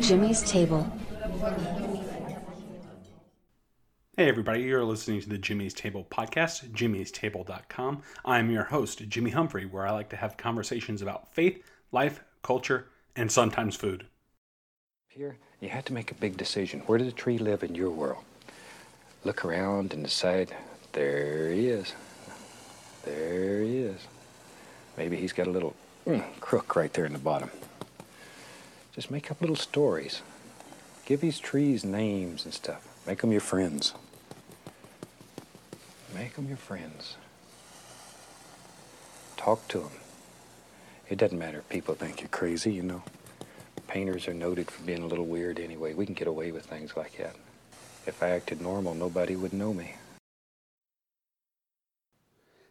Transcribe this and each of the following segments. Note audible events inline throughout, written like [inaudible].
Jimmy's Table. Hey, everybody, you're listening to the Jimmy's Table podcast, jimmy'stable.com. I'm your host, Jimmy Humphrey, where I like to have conversations about faith, life, culture, and sometimes food. Here, you have to make a big decision. Where does a tree live in your world? Look around and decide, there he is. There he is. Maybe he's got a little mm, crook right there in the bottom. Just make up little stories. Give these trees names and stuff. Make them your friends. Make them your friends. Talk to them. It doesn't matter if people think you're crazy, you know. Painters are noted for being a little weird anyway. We can get away with things like that. If I acted normal, nobody would know me.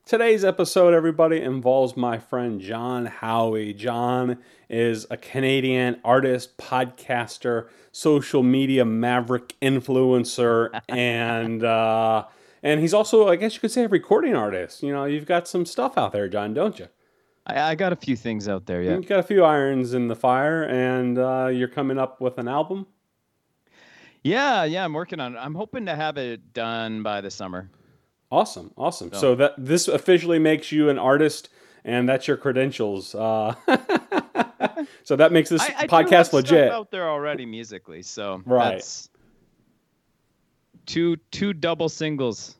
Today's episode, everybody, involves my friend John Howie. John is a Canadian artist, podcaster, social media maverick influencer, [laughs] and uh, and he's also, I guess you could say, a recording artist. You know, you've got some stuff out there, John, don't you? I, I got a few things out there, yeah. You've got a few irons in the fire, and uh, you're coming up with an album. Yeah, yeah, I'm working on it. I'm hoping to have it done by the summer. Awesome, awesome. So, so that this officially makes you an artist, and that's your credentials. Uh, [laughs] so that makes this I, I podcast legit. out there already musically, so right. That's two two double singles.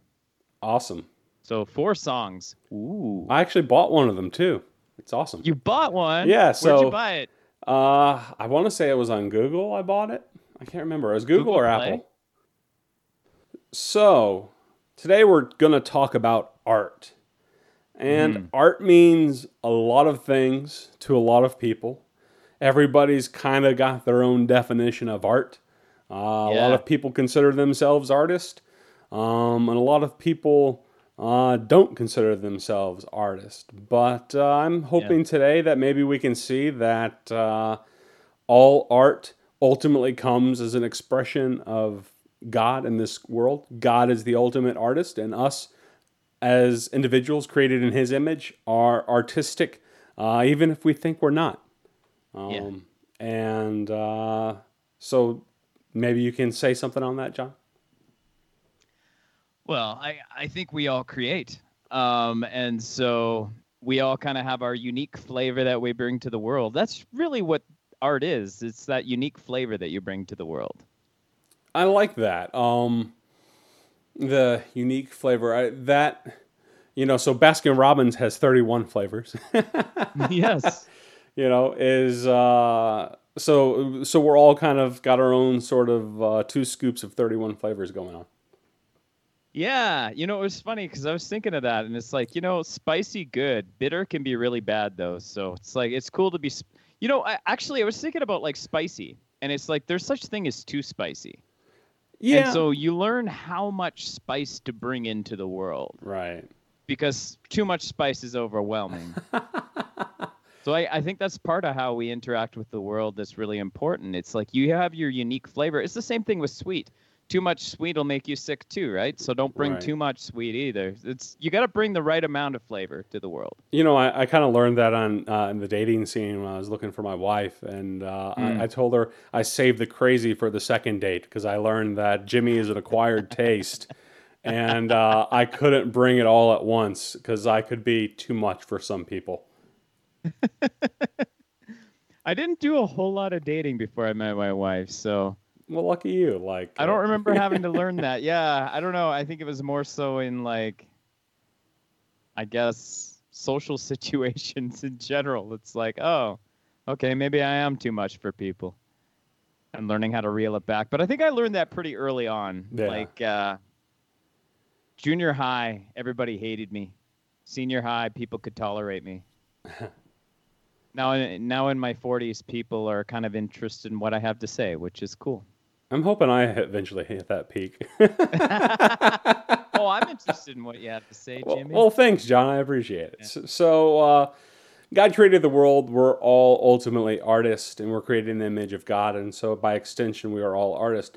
Awesome. So four songs. Ooh. I actually bought one of them too. It's awesome. You bought one? Yeah. So where'd you buy it? Uh, I want to say it was on Google. I bought it. I can't remember. It was Google, Google or Play? Apple. So Today we're going to talk about art. And mm. art means a lot of things to a lot of people. Everybody's kind of got their own definition of art. Uh, yeah. A lot of people consider themselves artists, um, and a lot of people uh, don't consider themselves artists. But uh, I'm hoping yeah. today that maybe we can see that uh, all art ultimately comes as an expression of God in this world. God is the ultimate artist, and us as individuals created in His image are artistic, uh, even if we think we're not. Um, yeah. And uh, so maybe you can say something on that, John. Well, I, I think we all create. Um, and so we all kind of have our unique flavor that we bring to the world. That's really what art is. It's that unique flavor that you bring to the world. I like that. Um, the unique flavor I, that you know. So Baskin Robbins has thirty one flavors. [laughs] yes. You know is uh, so so we're all kind of got our own sort of uh, two scoops of thirty one flavors going on. Yeah, you know it was funny because I was thinking of that, and it's like you know spicy good, bitter can be really bad though. So it's like it's cool to be, you know. I, actually, I was thinking about like spicy, and it's like there's such thing as too spicy. Yeah. And so you learn how much spice to bring into the world. Right. Because too much spice is overwhelming. [laughs] so I, I think that's part of how we interact with the world that's really important. It's like you have your unique flavor. It's the same thing with sweet too much sweet will make you sick too, right? So don't bring right. too much sweet either. It's you got to bring the right amount of flavor to the world. You know, I, I kind of learned that on uh, in the dating scene when I was looking for my wife, and uh, mm. I, hmm. I, told her I saved the crazy for the second date because I learned that Jimmy is an acquired [laughs] taste. and uh, I couldn't bring it all at once because I could be too much for some people. [laughs] I didn't do a whole lot of dating before I met my wife, so well, lucky you. Like I don't uh, remember having to learn [laughs] that. Yeah, I don't know. I think it was more so in like, I guess social [laughs] situations in general. It's like, oh, okay, maybe I am too much for people, and learning how to reel it back. But I think I learned that pretty early on. Yeah. Like uh, junior high, everybody hated me. Senior high, people could tolerate me. [laughs] now, now in my 40s, people are kind of interested in what I have to say, which is cool. I'm hoping I eventually hit that peak. [laughs] oh, I'm interested in what you have to say, Jimmy. Well, well thanks, John. I appreciate it. Yeah. So, uh, God created the world. We're all ultimately artists, and we're created in the image of God, and so by extension, we are all artists.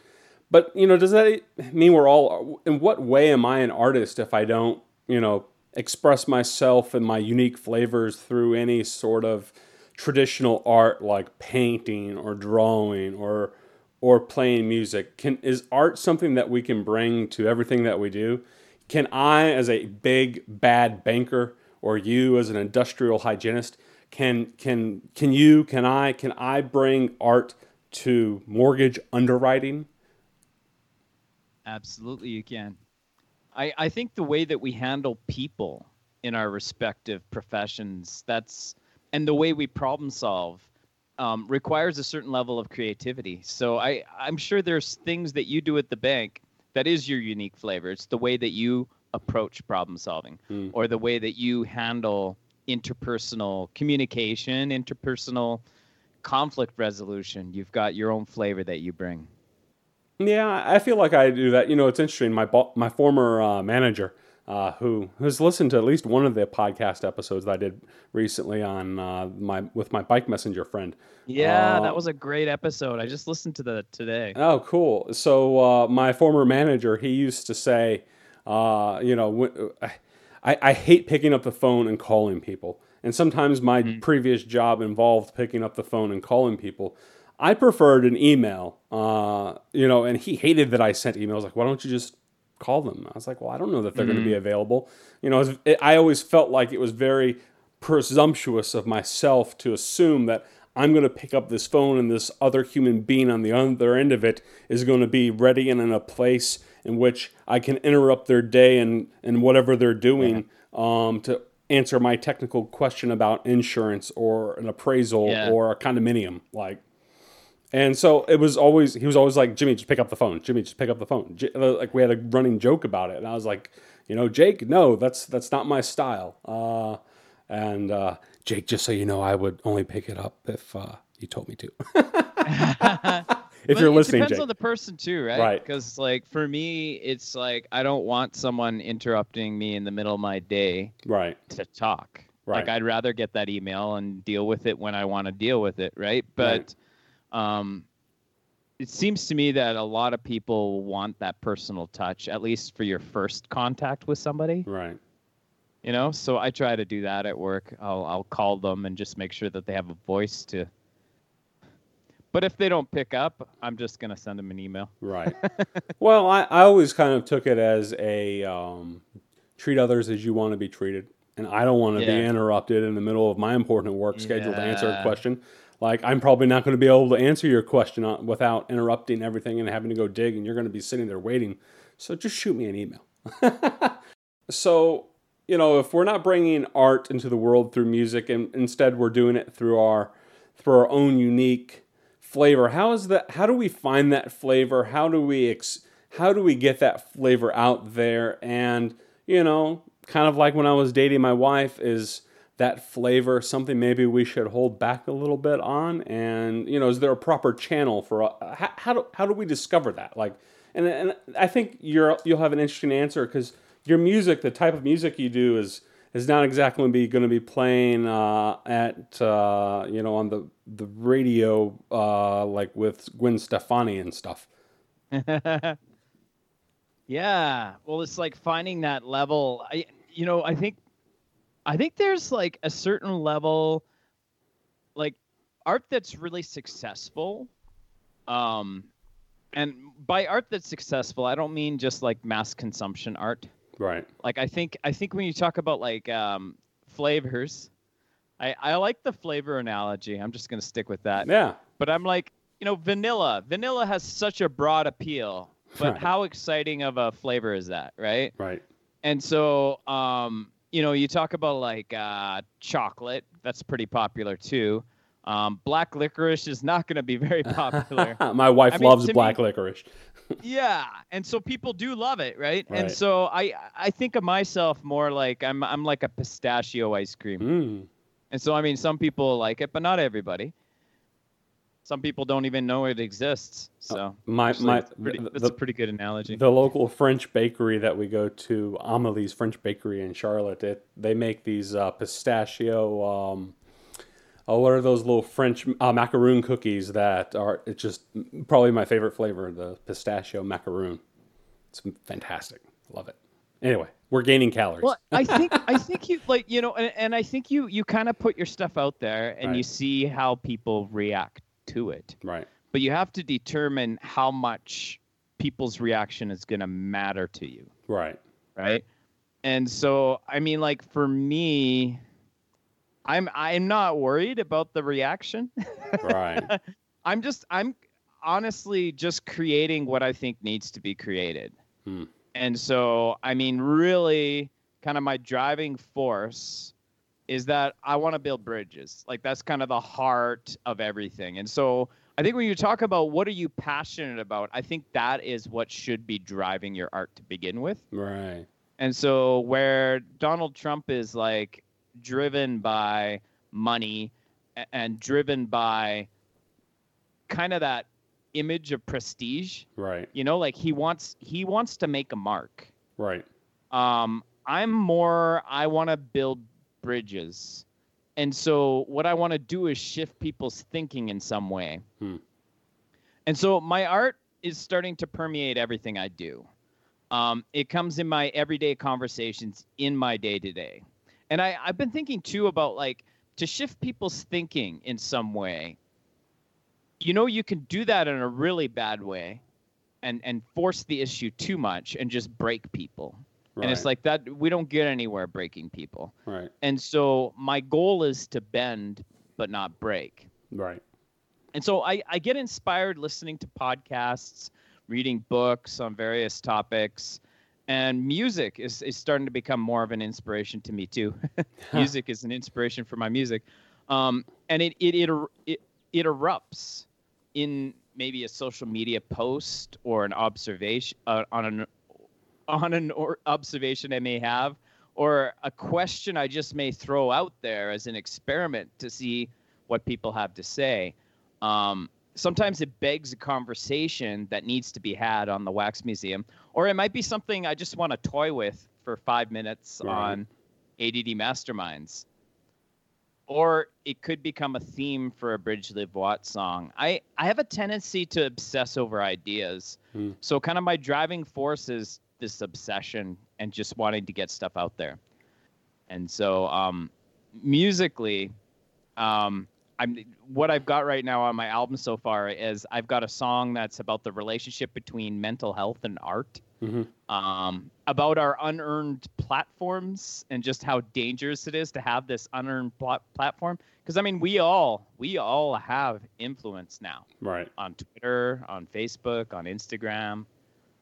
But you know, does that mean we're all? In what way am I an artist if I don't, you know, express myself and my unique flavors through any sort of traditional art like painting or drawing or or playing music can is art something that we can bring to everything that we do can i as a big bad banker or you as an industrial hygienist can can can you can i can i bring art to mortgage underwriting Absolutely, you can. I, I think the way that we handle people in our respective professions, that's and the way we problem solve um, requires a certain level of creativity. So I, I'm sure there's things that you do at the bank that is your unique flavor. It's the way that you approach problem solving Mm. or the way that you handle interpersonal communication, interpersonal conflict resolution. You've got your own flavor that you bring. Yeah, I feel like I do that. You know, it's interesting. My bo- my former uh, manager, uh, who has listened to at least one of the podcast episodes that I did recently on uh, my with my bike messenger friend. Yeah, Uh, that was a great episode. I just listened to that today. Oh, cool. So uh, my former manager, he used to say, uh, you know, I hate picking up the phone and calling people. And sometimes my previous job involved picking up the phone and calling people. I preferred an email, uh, you know, and he hated that I sent emails. Like, why don't you just call them? I was like, well, I don't know that they're going to be available. You know, it, it- I always felt like it was very presumptuous of myself to assume that I'm going to pick up this phone and this other human being on the other end of it is going to be ready and in a place in which I can interrupt their day and, and whatever they're doing um, to answer my technical question about insurance or an appraisal Yeah. or a condominium. Like, and so it was always he was always like Jimmy, just pick up the phone. Jimmy, just pick up the phone. J- uh, like we had a running joke about it, and I was like, you know, Jake, no, that's that's not my style. Uh, and uh, Jake, just so you know, I would only pick it up if uh, you told me to. [laughs] if But you're it listening, depends Jake. on the person too, right? Right. Because like for me, it's like I don't want someone interrupting me in the middle of my day right, to talk. Right. Like I'd rather get that email and deal with it when I want to deal with it, right? But um it seems to me that a lot of people want that personal touch, at least for your first contact with somebody. right, You know, so I try to do that at work. I'll I'll call them and just make sure that they have a voice to. But if they don't pick up, I'm just gonna send them an email. right. [laughs] well, I, I always kind of took it as a um, treat others as you want to be treated, and I don't want to be interrupted in the middle of my important work schedule to answer a question. Like I'm probably not going to be able to answer your question on, without interrupting everything and having to go dig, and you're going to be sitting there waiting. So just shoot me an email. [laughs] so you know, if we're not bringing art into the world through music, and instead we're doing it through our through our own unique flavor, how is that? How do we find that flavor? How do we ex, how do we get that flavor out there? And you know, kind of like when I was dating my wife, is that flavor something maybe we should hold back a little bit on? And you know, is there a proper channel for uh, how, how do how do we discover that? Like, and and I think you're you'll have an interesting answer because your music, the type of music you do, is is not exactly be going to be playing uh, at uh, you know on the the radio uh, like with Gwen Stefani and stuff. [laughs] Yeah. Well, it's like finding that level. I, you know, I think, I think there's like a certain level, like art that's really successful. Um, and by art that's successful, I don't mean just like mass consumption art. Right. Like I think, I think when you talk about like um, flavors, I, I like the flavor analogy. I'm just gonna stick with that. Yeah. But I'm like, you know, vanilla. Vanilla has such a broad appeal. But Right. how exciting of a flavor is that, right? Right. And so, um, you know, you talk about like uh, chocolate. That's pretty popular too. Um, black licorice is not going to be very [laughs] popular. [laughs] My wife I loves to black me- licorice. [laughs] yeah, and so people do love it, right? Right. And so I I think of myself more like I'm I'm like a pistachio ice cream. Mm. And so I mean, some people like it, but not everybody. Some people don't even know it exists. So My actually, my it's pretty, the, that's the- a pretty good analogy. the local French bakery that we go to, Amelie's French Bakery in Charlotte. It, they make these uh, pistachio. Um, oh, what are those little French uh, macaroon cookies that are? It's just probably my favorite flavor, the pistachio macaroon. It's fantastic. Love it. Anyway, we're gaining calories. Well, I [laughs] think I think you like you know, and, and I think you you kind of put your stuff out there and you see how people react to it. right. But you have to determine how much people's reaction is going to matter to you, Right. right? And so, I mean, like for me, I'm I'm not worried about the reaction. Right. [laughs] I'm just I'm honestly just creating what I think needs to be created. Hmm. And so I mean really kind of my driving force is that I want to build bridges. Like that's kind of the heart of everything. And so I think when you talk about what are you passionate about, I think that is what should be driving your art to begin with. right. And so where Donald Trump is like driven by money and driven by kind of that image of prestige, Right. you know, like he wants he wants to make a mark. Right. Um I'm more I want to build bridges. And so what I want to do is shift people's thinking in some way. Hmm. And so my art is starting to permeate everything I do. Um, it comes in my everyday conversations in my day to day. And I, I've been thinking too about like to shift people's thinking in some way. You know, you can do that in a really bad way and, and force the issue too much and just break people. Right. And it's like that we don't get anywhere breaking people. Right. And so my goal is to bend but not break. Right. And so I, I get inspired listening to podcasts, reading books on various topics, and music is, is starting to become more of an inspiration to me too. [laughs] music is an inspiration for my music. Um, and it, it, it, it, it erupts in maybe a social media post or an observation uh, on an on an or observation I may have, or a question I just may throw out there as an experiment to see what people have to say. Um, sometimes it begs a conversation that needs to be had on the Wax Museum, or it might be something I just want to toy with for five minutes Right. on ADD Masterminds. Or it could become a theme for a Bridge Live Watt song. I, I have a tendency to obsess over ideas. Hmm. So, kind of my driving force is this obsession and just wanting to get stuff out there. And so, um, musically, um, I'm what I've got right now on my album so far is I've got a song that's about the relationship between mental health and art, hmm um, about our unearned platforms and just how dangerous it is to have this unearned plat- platform. Because I mean, we all we all have influence now Right. on Twitter, on Facebook, on Instagram.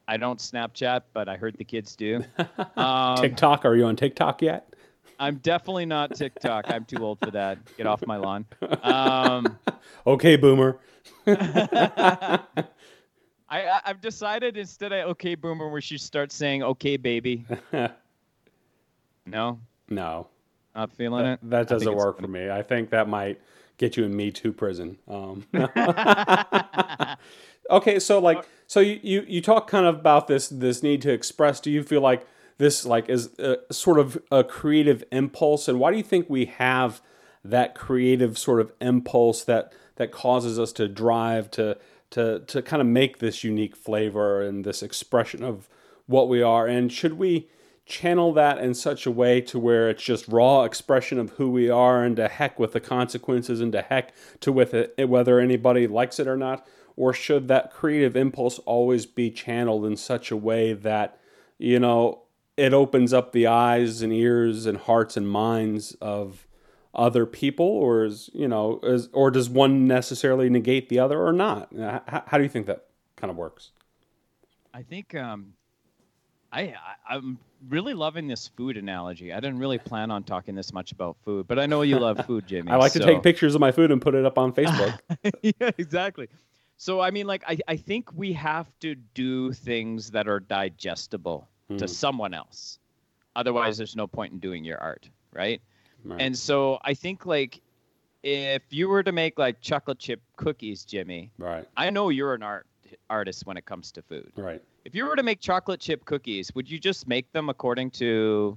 I don't Snapchat, but I heard the kids do. [laughs] Um, TikTok. Are you on TikTok yet? I'm definitely not TikTok. I'm too old for that. Get off my lawn. Um, [laughs] Okay, boomer. [laughs] I, I I've decided instead of okay boomer, we should start saying okay baby. No, no, not feeling it. that doesn't it's work for me. I think that might get you in Me Too prison. Um, [laughs] [laughs] okay, so like, so you, you you talk kind of about this this need to express. Do you feel like this like is a, sort of a creative impulse, and why do you think we have that creative sort of impulse that that causes us to drive to to to kind of make this unique flavor and this expression of what we are, and should we channel that in such a way to where it's just raw expression of who we are and to heck with the consequences and to heck to with it whether anybody likes it or not or should that creative impulse always be channeled in such a way that you know it opens up the eyes and ears and hearts and minds of other people or is you know is, or does one necessarily negate the other or not? How, how do you think that kind of works? I think um, I, I I'm really loving this food analogy. I didn't really plan on talking this much about food, but I know you love food, [laughs] Jimmy. i like to take pictures of my food and put it up on [laughs] facebook yeah, exactly. So I mean, like, I, I think we have to do things that are digestible to Mhm. someone else. Otherwise, there's no point in doing your art, right? Right. And so I think like if you were to make like chocolate chip cookies, Jimmy, right I know you're an art artist when it comes to food. right If you were to make chocolate chip cookies, would you just make them according to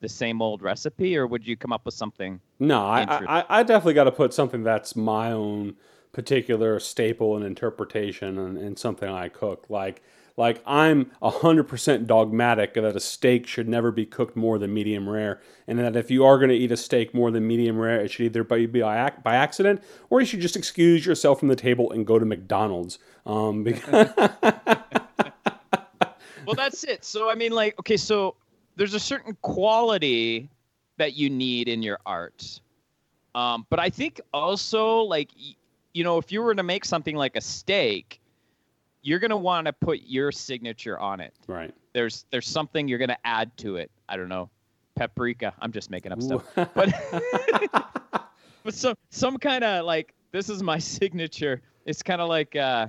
the same old recipe, or would you come up with something? No, I, I, I definitely got to put something that's my own particular staple and interpretation and, and something I cook. Like, Like I'm hundred percent dogmatic that a steak should never be cooked more than medium rare, and that if you are going to eat a steak more than medium rare, it should either be by, by accident or you should just excuse yourself from the table and go to McDonald's. Um, because [laughs] [laughs] well, that's it. So I mean, like, okay, so there's a certain quality that you need in your art, um, but I think also like, you know, if you were to make something like a steak, you're gonna want to put your signature on it. Right. There's there's something you're gonna add to it. I don't know, paprika. I'm just making up stuff, but [laughs] but some some kind of like this is my [laughs] signature. It's kind of like uh,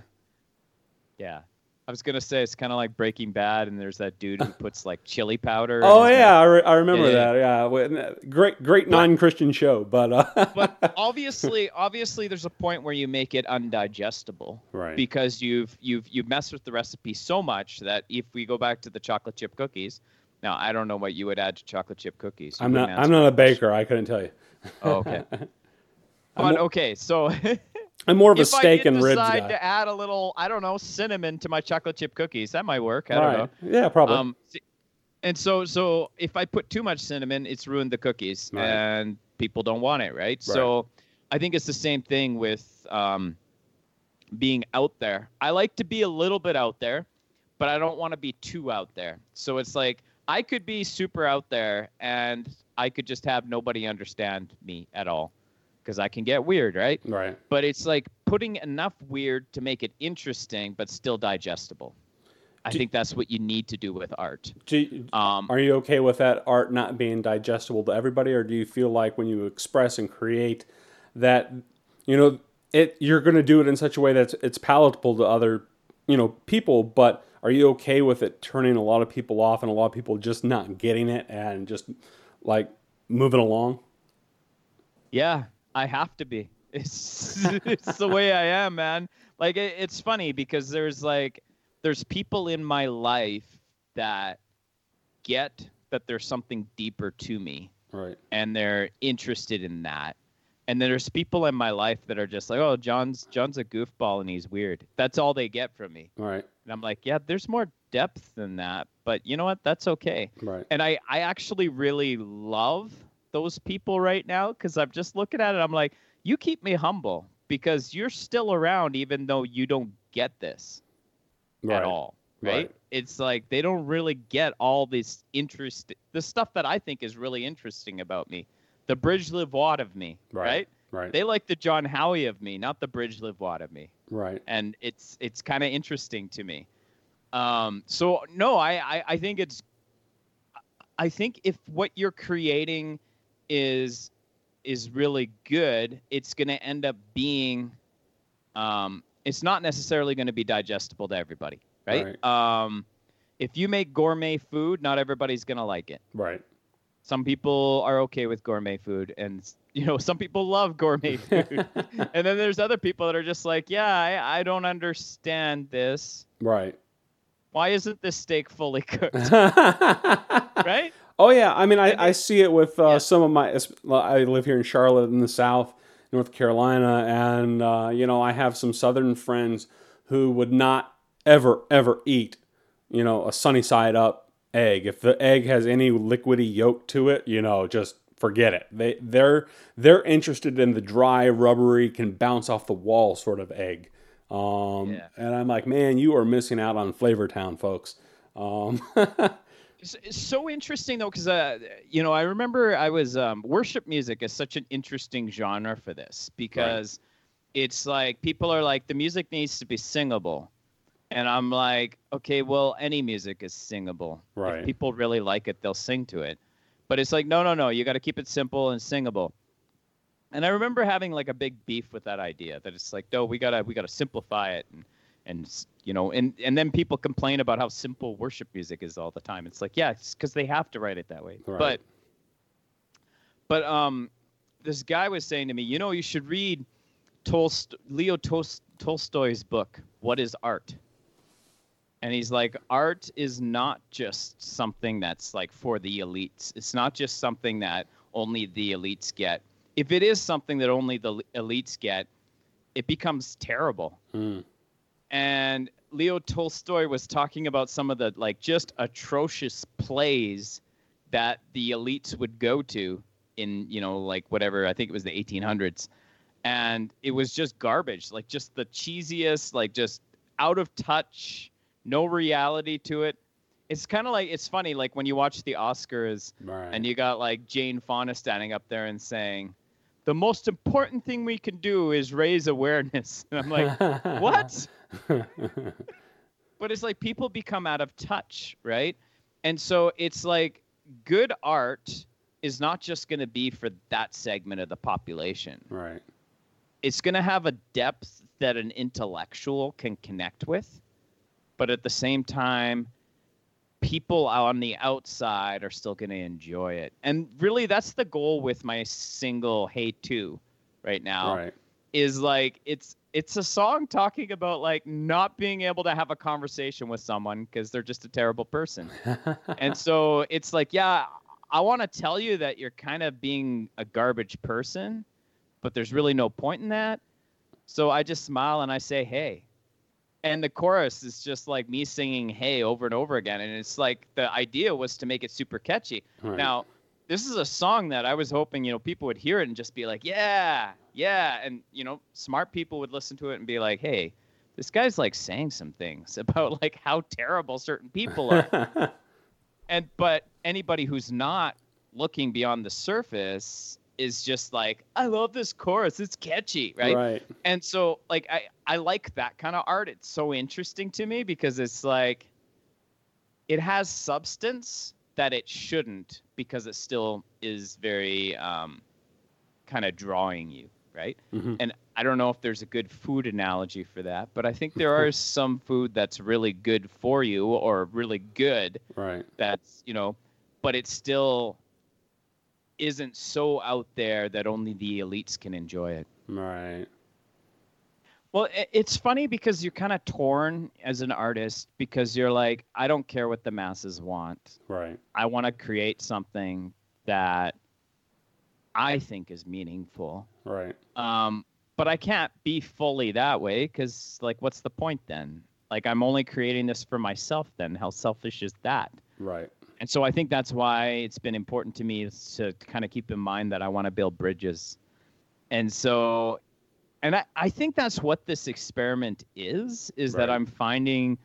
yeah, I was gonna say it's kind of like Breaking Bad, and there's that dude who [laughs] puts like chili powder. Oh yeah, I, re- I, remember yeah, that. Yeah, great, great non-Christian show, but uh... [laughs] but obviously, obviously, there's a point where you make it undigestible, right? Because you've you've you've messed with the recipe so much that if we go back to the chocolate chip cookies, now I don't know what you would add to chocolate chip cookies. You I'm not. I'm not a baker. I couldn't tell you. Oh, okay. [laughs] but okay, so I'm more of a if steak and ribs I decide guy. to add a little, I don't know, cinnamon to my chocolate chip cookies, that might work. I don't right. know. Yeah, probably. Um, and so, so if I put too much cinnamon, it's ruined the cookies, right. and people don't want it, right? right? So, I think it's the same thing with um, being out there. I like to be a little bit out there, but I don't want to be too out there. So it's like I could be super out there, and I could just have nobody understand me at all because I can get weird, right? Right. But it's like putting enough weird to make it interesting but still digestible. I do, think that's what you need to do with art. Do, um, are you okay with that art not being digestible to everybody, or do you feel like when you express and create that, you know, it you're going to do it in such a way that it's palatable to other, you know, people, but are you okay with it turning a lot of people off and a lot of people just not getting it and just like moving along? Yeah, I have to be. [laughs] It's [laughs] it's the way I am, man. Like it, it's funny because there's like there's people in my life that get that there's something deeper to me. Right. And they're interested in that. And then there's people in my life that are just like, "Oh, John's John's a goofball and he's weird." That's all they get from me. Right. And I'm like, "Yeah, there's more depth than that, but you know what? That's okay." Right. And I I actually really love those people right now because I'm just looking at it. I'm like, you keep me humble because you're still around even though you don't get this right. at all. Right? right? It's like they don't really get all this interest, the stuff that I think is really interesting about me, the bridge wad of me. Right. right. Right. They like the John Howie of me, not the bridge live wad of me. Right. And it's it's kind of interesting to me. Um, so no, I, I I think it's I think if what you're creating is is really good, it's going to end up being um, it's not necessarily going to be digestible to everybody, right? right. Um, if you make gourmet food, not everybody's going to like it. Right. Some people are okay with gourmet food, and you know [laughs] some people love gourmet [laughs] food, and then there's other people that are just like, yeah, I, I don't understand this. Right. Why isn't this steak fully cooked? [laughs] right? Oh yeah, I mean, I, I see it with uh, yeah. some of my. I live here in Charlotte in the South, North Carolina, and uh, you know, I have some Southern friends who would not ever ever eat, you know, a sunny side up egg. If the egg has any liquidy yolk to it, you know, just forget it. They they're they're interested in the dry, rubbery, can bounce off the wall sort of egg. Um, yeah. And I'm like, man, you are missing out on Flavor Town, folks. Um, [laughs] It's, so interesting though, because uh, you know, I remember I was um, worship music is such an interesting genre for this because right. it's like people are like the music needs to be singable, and I'm like, okay, well, any music is singable. Right. If people really like it, they'll sing to it. But it's like, no, no, no, you got to keep it simple and singable. And I remember having like a big beef with that idea that it's like, no, we gotta we gotta simplify it and and you know and and then people complain about how simple worship music is all the time. It's like yeah it's because they have to write it that way. Right. but but um this guy was saying to me you know you should read Tolst- leo Tolst- tolstoy's book what is art? And he's like art is not just something that's like for the elites. It's not just something that only the elites get. If it is something that only the elites get it becomes terrible. Mm. And Leo Tolstoy was talking about some of the like just atrocious plays that the elites would go to in you know like whatever I think it was the 1800s, and it was just garbage, like just the cheesiest, like just out of touch, no reality to it. It's kind of like it's funny, like when you watch the Oscars Right. and you got like Jane Fonda standing up there and saying, "The most important thing we can do is raise awareness." [laughs] And I'm like, "What?" but it's like people become out of touch, right? And so it's like good art is not just going to be for that segment of the population. right. It's going to have a depth that an intellectual can connect with, but at the same time people on the outside are still going to enjoy it. And really that's the goal with my single Hey 2 right now Right. is like it's it's a song talking about like not being able to have a conversation with someone because they're just a terrible person. [laughs] and so it's like, yeah, I want to tell you that you're kind of being a garbage person, but there's really no point in that. So I just smile and I say, "Hey." And the chorus is just like me singing "Hey" over and over again, and it's like the idea was to make it super catchy. Right. Now, this is a song that I was hoping, you know, people would hear it and just be like, yeah, yeah. And, you know, smart people would listen to it and be like, hey, this guy's like saying some things [laughs] about like how terrible certain people are. [laughs] and, but anybody who's not looking beyond the surface is just like, I love this chorus. It's catchy, right? Right. And so, like, I, I like that kind of art. It's so interesting to me because it's like, it has substance that it shouldn't because it still is very um, kind of drawing you, right? Mhm. And I don't know if there's a good food analogy for that, but I think there [laughs] are some food that's really good for you or really good Right. that's, you know, but it still isn't so out there that only the elites can enjoy it. Right. Well, it's funny because you're kind of torn as an artist because you're like, I don't care what the masses want. Right. I want to create something that I think is meaningful. Right. Um, but I can't be fully that way because, like, what's the point then? Like, I'm only creating this for myself then. How selfish is that? Right. And so I think that's why it's been important to me is to kind of keep in mind that I want to build bridges. And so, and I, I think that's what this experiment is, is that I'm finding,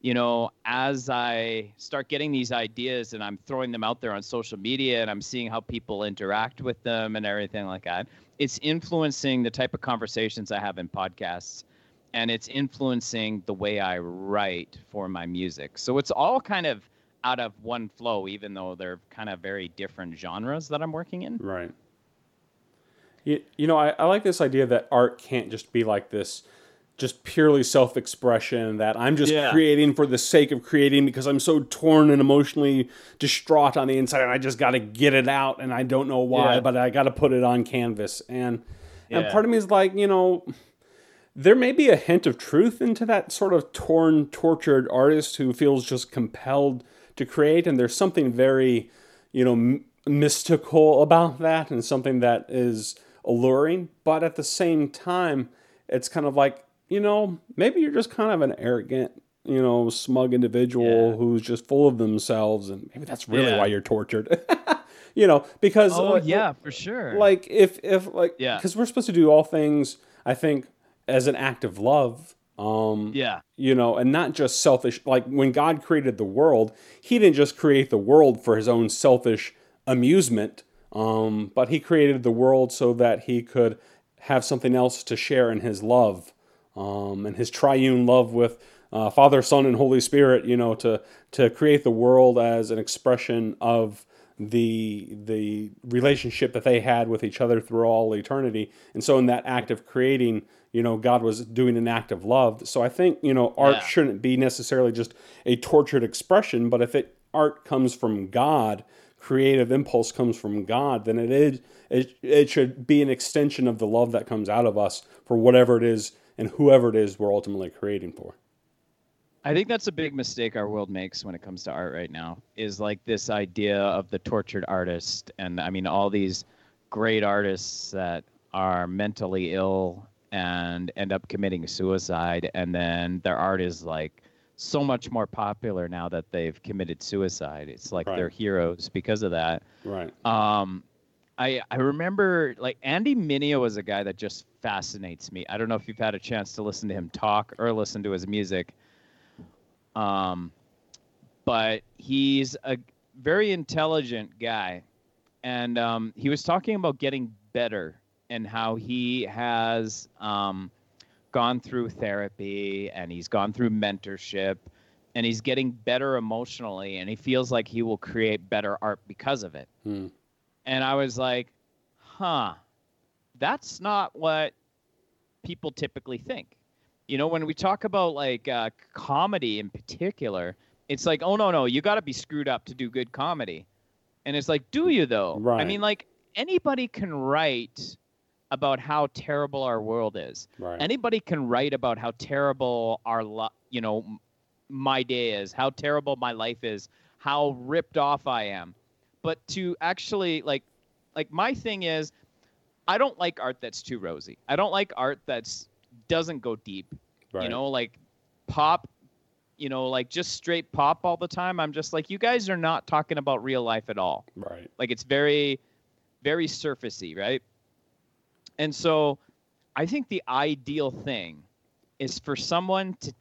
you know, as I start getting these ideas and I'm throwing them out there on social media and I'm seeing how people interact with them and everything like that, it's influencing the type of conversations I have in podcasts and it's influencing the way I write for my music. So it's all kind of out of one flow, even though they're kind of very different genres that I'm working in. Right. You, you know, I, I like this idea that art can't just be like this, just purely self expression, that I'm just Yeah. creating for the sake of creating because I'm so torn and emotionally distraught on the inside and I just got to get it out and I don't know why, Yeah. but I got to put it on canvas. And, and Yeah. part of me is like, you know, there may be a hint of truth into that sort of torn, tortured artist who feels just compelled to create. And there's something very, you know, m- mystical about that and something that is alluring. But at the same time, it's kind of like, you know, maybe you're just kind of an arrogant, you know, smug individual Yeah. who's just full of themselves. And maybe that's really Yeah. why you're tortured. [laughs] you know, because. Oh uh, yeah, for sure. like if if like Yeah. because we're supposed to do all things i think as an act of love um yeah, you know and not just selfish like when god created the world he didn't just create the world for his own selfish amusement um but he created the world so that he could have something else to share in his love um and his triune love with uh, father son and holy spirit you know to to create the world as an expression of the the relationship that they had with each other through all eternity. And so in that act of creating, you know, God was doing an act of love. So I think, you know, art Yeah. shouldn't be necessarily just a tortured expression, but if it art comes from God, creative impulse comes from God, then it is it, it should be an extension of the love that comes out of us for whatever it is and whoever it is we're ultimately creating for. I think that's a big mistake our world makes when it comes to art right now. Is like this idea of the tortured artist, and I mean all these great artists that are mentally ill and end up committing suicide and then their art is like so much more popular now that they've committed suicide it's like Right. they're heroes because of that Right. um I, I remember like Andy Mineo was a guy that just fascinates me. I don't know if you've had a chance to listen to him talk or listen to his music. Um, but he's a very intelligent guy, and um, he was talking about getting better and how he has um, gone through therapy and he's gone through mentorship and he's getting better emotionally and he feels like he will create better art because of it. Hmm. And I was like, huh, that's not what people typically think. You know, when we talk about like uh, comedy in particular, it's like, oh, no, no, you got to be screwed up to do good comedy. And it's like, do you though? I mean, like, anybody can write about how terrible our world is. Right. Anybody can write about how terrible our, li- you know, my day is, how terrible my life is, how ripped off I am. But to actually like, like my thing is, I don't like art that's too rosy. I don't like art that's doesn't go deep. right. You know, like pop, you know, like just straight pop all the time. I'm just like, you guys are not talking about real life at all. Right. Like it's very, very surfacey, right? And so I think the ideal thing is for someone to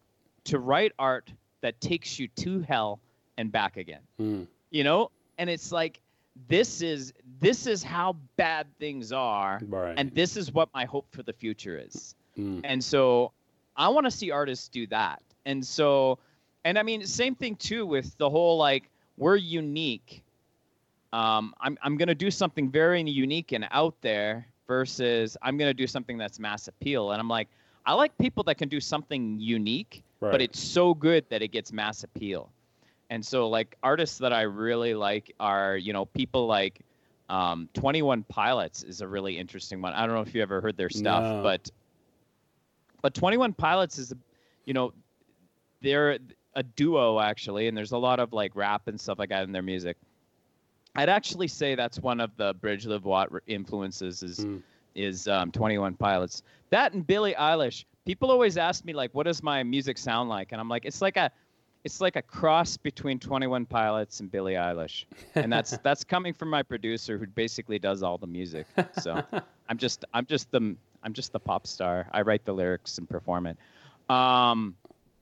to write art that takes you to hell and back again. Hmm. You know? And it's like this is this is how bad things are Right. and this is what my hope for the future is. Hmm. And so I want to see artists do that. And so, and I mean, same thing too with the whole like, we're unique. Um, I'm, I'm going to do something very unique and out there versus I'm going to do something that's mass appeal. And I'm like, I like people that can do something unique, Right. but it's so good that it gets mass appeal. And so, like, artists that I really like are, you know, people like um, 21 Pilots is a really interesting one. I don't know if you ever heard their stuff, No. but but 21 Pilots is, you know, they're a duo actually, and there's a lot of like rap and stuff like that in their music. I'd actually say that's one of the Bridge Live Watt influences is Mm. is um, 21 Pilots. That and Billie Eilish. People always ask me like, what does my music sound like? And I'm like, it's like a it's like a cross between 21 Pilots and Billie Eilish. And that's [laughs] that's coming from my producer who basically does all the music. So [laughs] I'm just I'm just the I'm just the pop star. I write the lyrics and perform it. Um,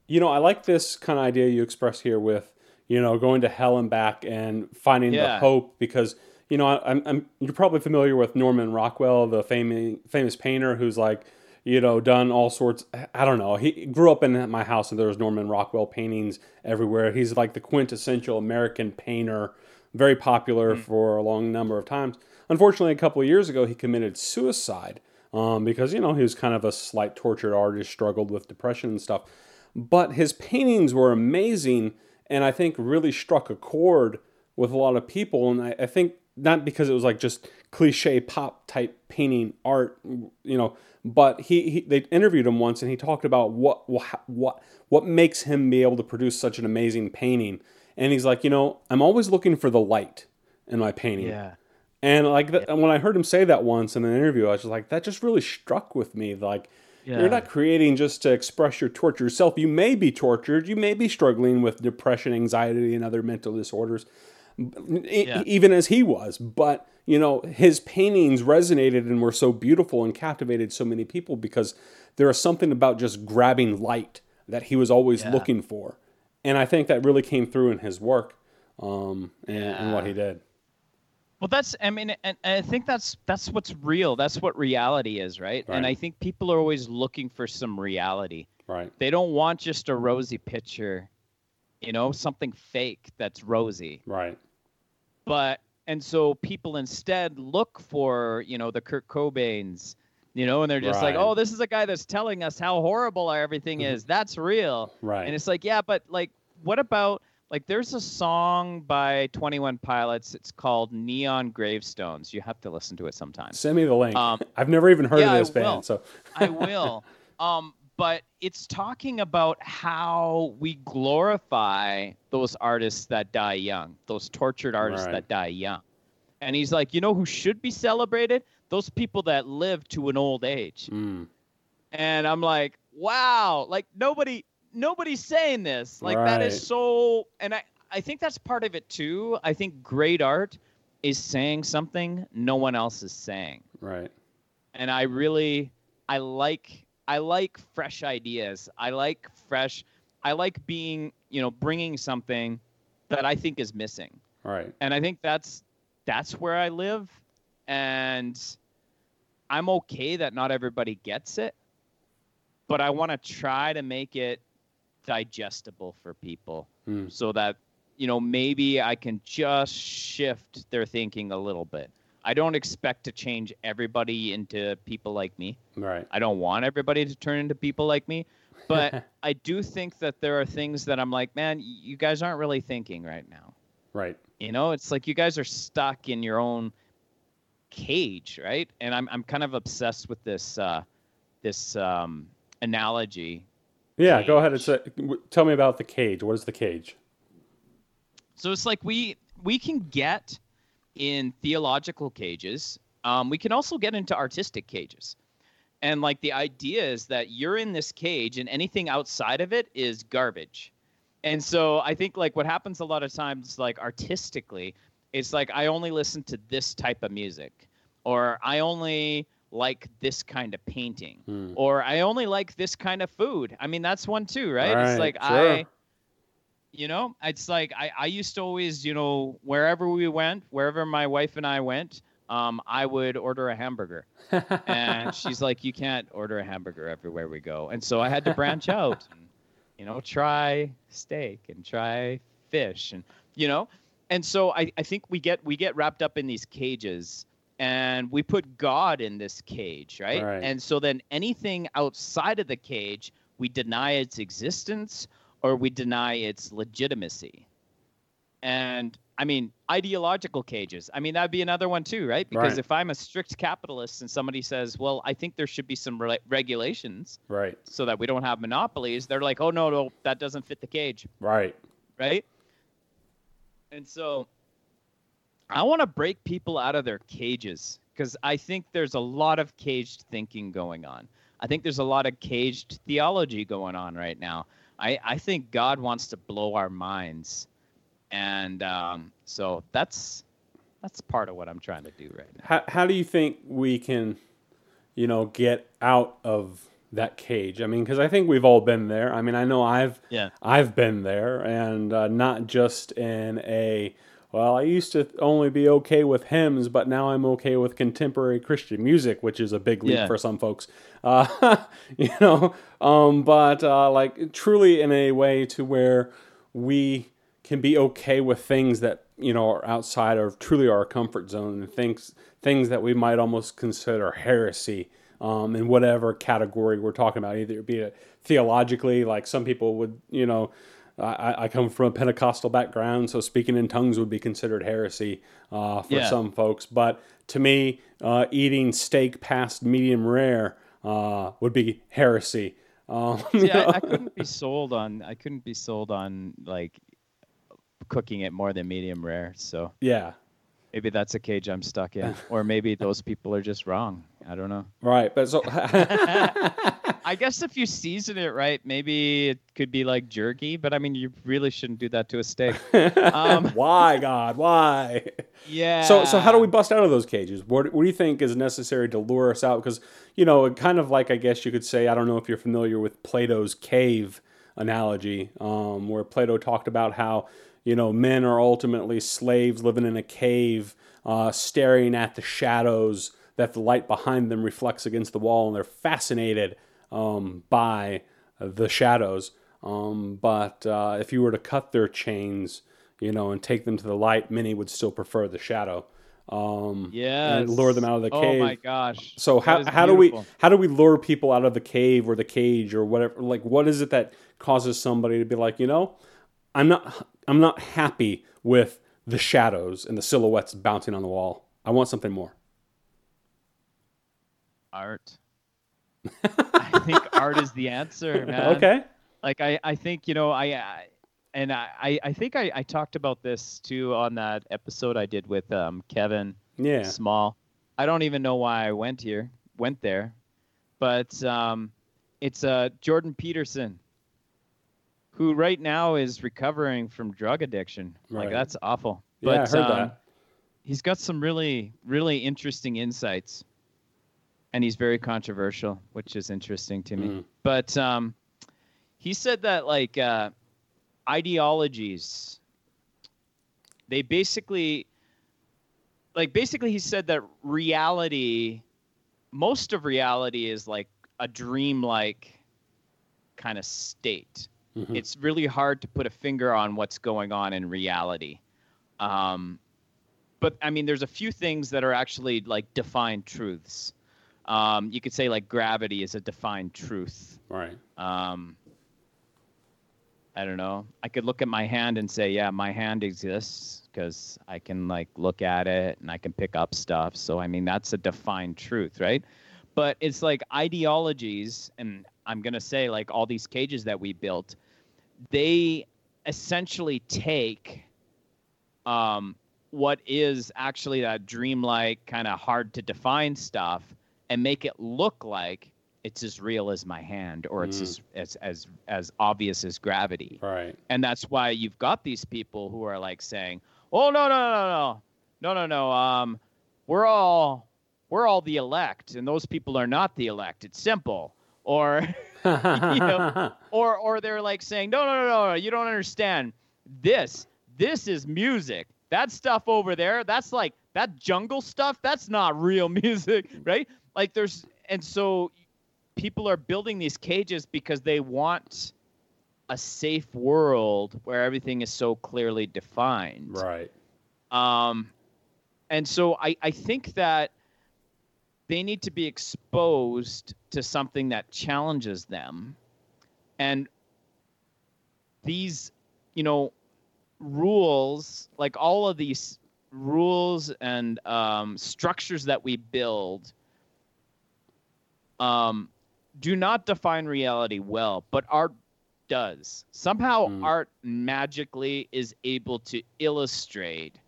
You know, I like this kind of idea you express here with, you know, going to hell and back and finding the hope because, you know, I, I'm, I'm you're probably familiar with Norman Rockwell, the famous famous painter who's like, you know, done all sorts. I don't know. He grew up in my house and there was Norman Rockwell paintings everywhere. He's like the quintessential American painter, very popular for a long number of times. Unfortunately, a couple of years ago, he committed suicide um, because you know he was kind of a slight tortured artist, struggled with depression and stuff. But his paintings were amazing, and I think really struck a chord with a lot of people. And I, I think not because it was like just cliche pop type painting art, you know, but he, he they interviewed him once and he talked about what what what makes him be able to produce such an amazing painting. And he's like, you know, I'm always looking for the light in my painting. Yeah. And like th- when I heard him say that once in an interview, I was just like, that just really struck with me. Like, Yeah. you're not creating just to express your tortured self. You may be tortured. You may be struggling with depression, anxiety, and other mental disorders, e- Yeah. even as he was. But you know, his paintings resonated and were so beautiful and captivated so many people because there is something about just grabbing light that he was always Yeah. looking for, and I think that really came through in his work um, and, and what he did. Well, that's I mean, and, I think that's that's what's real. That's what reality is, right? And I think people are always looking for some reality. Right. They don't want just a rosy picture, you know, something fake that's rosy. Right. But and so people instead look for, you know, the Kurt Cobains, you know, and they're just like, "Oh, this is a guy that's telling us how horrible everything mm-hmm. is. That's real." Right. And it's like, yeah, but like, what about like? There's a song by Twenty One Pilots. It's called Neon Gravestones. You have to listen to it sometime. Send me the link. Um, I've never even heard yeah, of this band, so [laughs] I will. Um, but it's talking about how we glorify those artists that die young, those tortured artists Right. that die young. And he's like, you know who should be celebrated? Those people that live to an old age. mm, and I'm like, wow, like nobody nobody's saying this. Like that Right. is so and I I think that's part of it too. I think great art is saying something no one else is saying. Right. And I really I like I like fresh ideas. I like fresh I like being, you know, bringing something that I think is missing Right. and I think that's that's where I live, and I'm okay that not everybody gets it, but I want to try to make it digestible for people Hmm. so that you know maybe I can just shift their thinking a little bit. I don't expect to change everybody into people like me. Right. I don't want everybody to turn into people like me, but [laughs] I do think that there are things that I'm like, man, you guys aren't really thinking right now. Right. You know, it's like you guys are stuck in your own cage, right? And I'm I'm kind of obsessed with this uh, this um, analogy. Yeah. Go ahead and say, tell me about the cage. What is the cage? So it's like we we can get in theological cages. Um, we can also get into artistic cages. And like the idea is that you're in this cage and anything outside of it is garbage. And so I think like what happens a lot of times like artistically, it's like I only listen to this type of music or I only like this kind of painting Hmm. or I only like this kind of food. I mean that's one too, right? Right, It's like sure. I you know it's like I, I used to always you know wherever we went wherever my wife and i went um, i would order a hamburger and [laughs] she's like you can't order a hamburger everywhere we go and so i had to branch [laughs] out and you know try steak and try fish and you know and so I, I think we get we get wrapped up in these cages and we put god in this cage right? Right. and so then anything outside of the cage we deny its existence or we deny its legitimacy and I mean, ideological cages. I mean, that'd be another one too, right? Because Right. if I'm a strict capitalist and somebody says, "Well, I think there should be some re- regulations right. so that we don't have monopolies," they're like, "Oh no, no, that doesn't fit the cage." Right. right? And so I want to break people out of their cages because I think there's a lot of caged thinking going on. I think there's a lot of caged theology going on right now. I, I think God wants to blow our minds. And um, so that's that's part of what I'm trying to do right now. How, how do you think we can, you know, get out of that cage? I mean, because I think we've all been there. I mean, I know I've Yeah. I've been there, and uh, not just in a well. I used to only be okay with hymns, but now I'm okay with contemporary Christian music, which is a big leap Yeah. for some folks. [laughs] Uh, you know, um, but uh, like truly in a way to where we can be okay with things that you know are outside of truly our comfort zone and things things that we might almost consider heresy um, in whatever category we're talking about either it be it theologically like some people would you know I, I come from a Pentecostal background, so speaking in tongues would be considered heresy uh, for Yeah. some folks. But to me, uh, eating steak past medium rare uh, would be heresy. Um, [laughs] See, I. I [laughs] couldn't be sold on I couldn't be sold on like cooking it more than medium rare. So yeah, maybe that's a cage I'm stuck in, [laughs] or maybe those people are just wrong. I don't know. right. But so I guess if you season it right, maybe it could be like jerky, but I mean, you really shouldn't do that to a steak. [laughs] Um, [laughs] why, God, why? yeah. So, so how do we bust out of those cages? What, what do you think is necessary to lure us out? Because you know, kind of like I guess you could say, I don't know if you're familiar with Plato's cave analogy, um, where Plato talked about how you know men are ultimately slaves living in a cave, uh, staring at the shadows that the light behind them reflects against the wall, and they're fascinated um, by the shadows. Um, but uh, if you were to cut their chains, you know, and take them to the light, many would still prefer the shadow. Um, Yeah. and lure them out of the cave. Oh my gosh. So how, how do we how do we lure people out of the cave or the cage or whatever? Like, what is it that causes somebody to be like, you know, I'm not I'm not happy with the shadows and the silhouettes bouncing on the wall. I want something more. art? I think art is the answer, [laughs] man. okay. like I, I think you know I, I and I, I- think I, I talked about this too on that episode I did with um, Kevin Yeah. Small. I don't even know why I went here, went there, but um, it's uh, Jordan Peterson, who right now is recovering from drug addiction. Right. Like that's awful. Yeah, I But, heard um, that. He's got some really, really interesting insights, and he's very controversial, which is interesting to me. Mhm. But um, he said that like uh, ideologies, they basically, like basically, he said that reality, most of reality is like a dream-like kind of state. Mhm. It's really hard to put a finger on what's going on in reality. Um, but I mean, there's a few things that are actually like defined truths. Um, you could say like gravity is a defined truth. Right. Um, I don't know. I could look at my hand and say, yeah, my hand exists because I can like look at it and I can pick up stuff. So I mean, that's a defined truth, right? But it's like ideologies, and I'm gonna say like all these cages that we built, they essentially take um, what is actually that dreamlike kind of hard to define stuff and make it look like it's as real as my hand or it's Mm. as, as as as obvious as gravity. Right. and that's why you've got these people who are like saying oh no no no no no. No no um we're all we're all the elect and those people are not the elect. It's simple. Or [laughs] know, [laughs] or or they're like saying no no no no no you don't understand. This this is music. That stuff over there that's like that jungle stuff that's not real [laughs] music right like there's and so people are building these cages because they want a safe world where everything is so clearly defined right. um, and so I, I think that they need to be exposed to something that challenges them. And these, you know, rules, like all of these rules and um, structures that we build, um, do not define reality well, but art does. Somehow, Mm. art magically is able to illustrate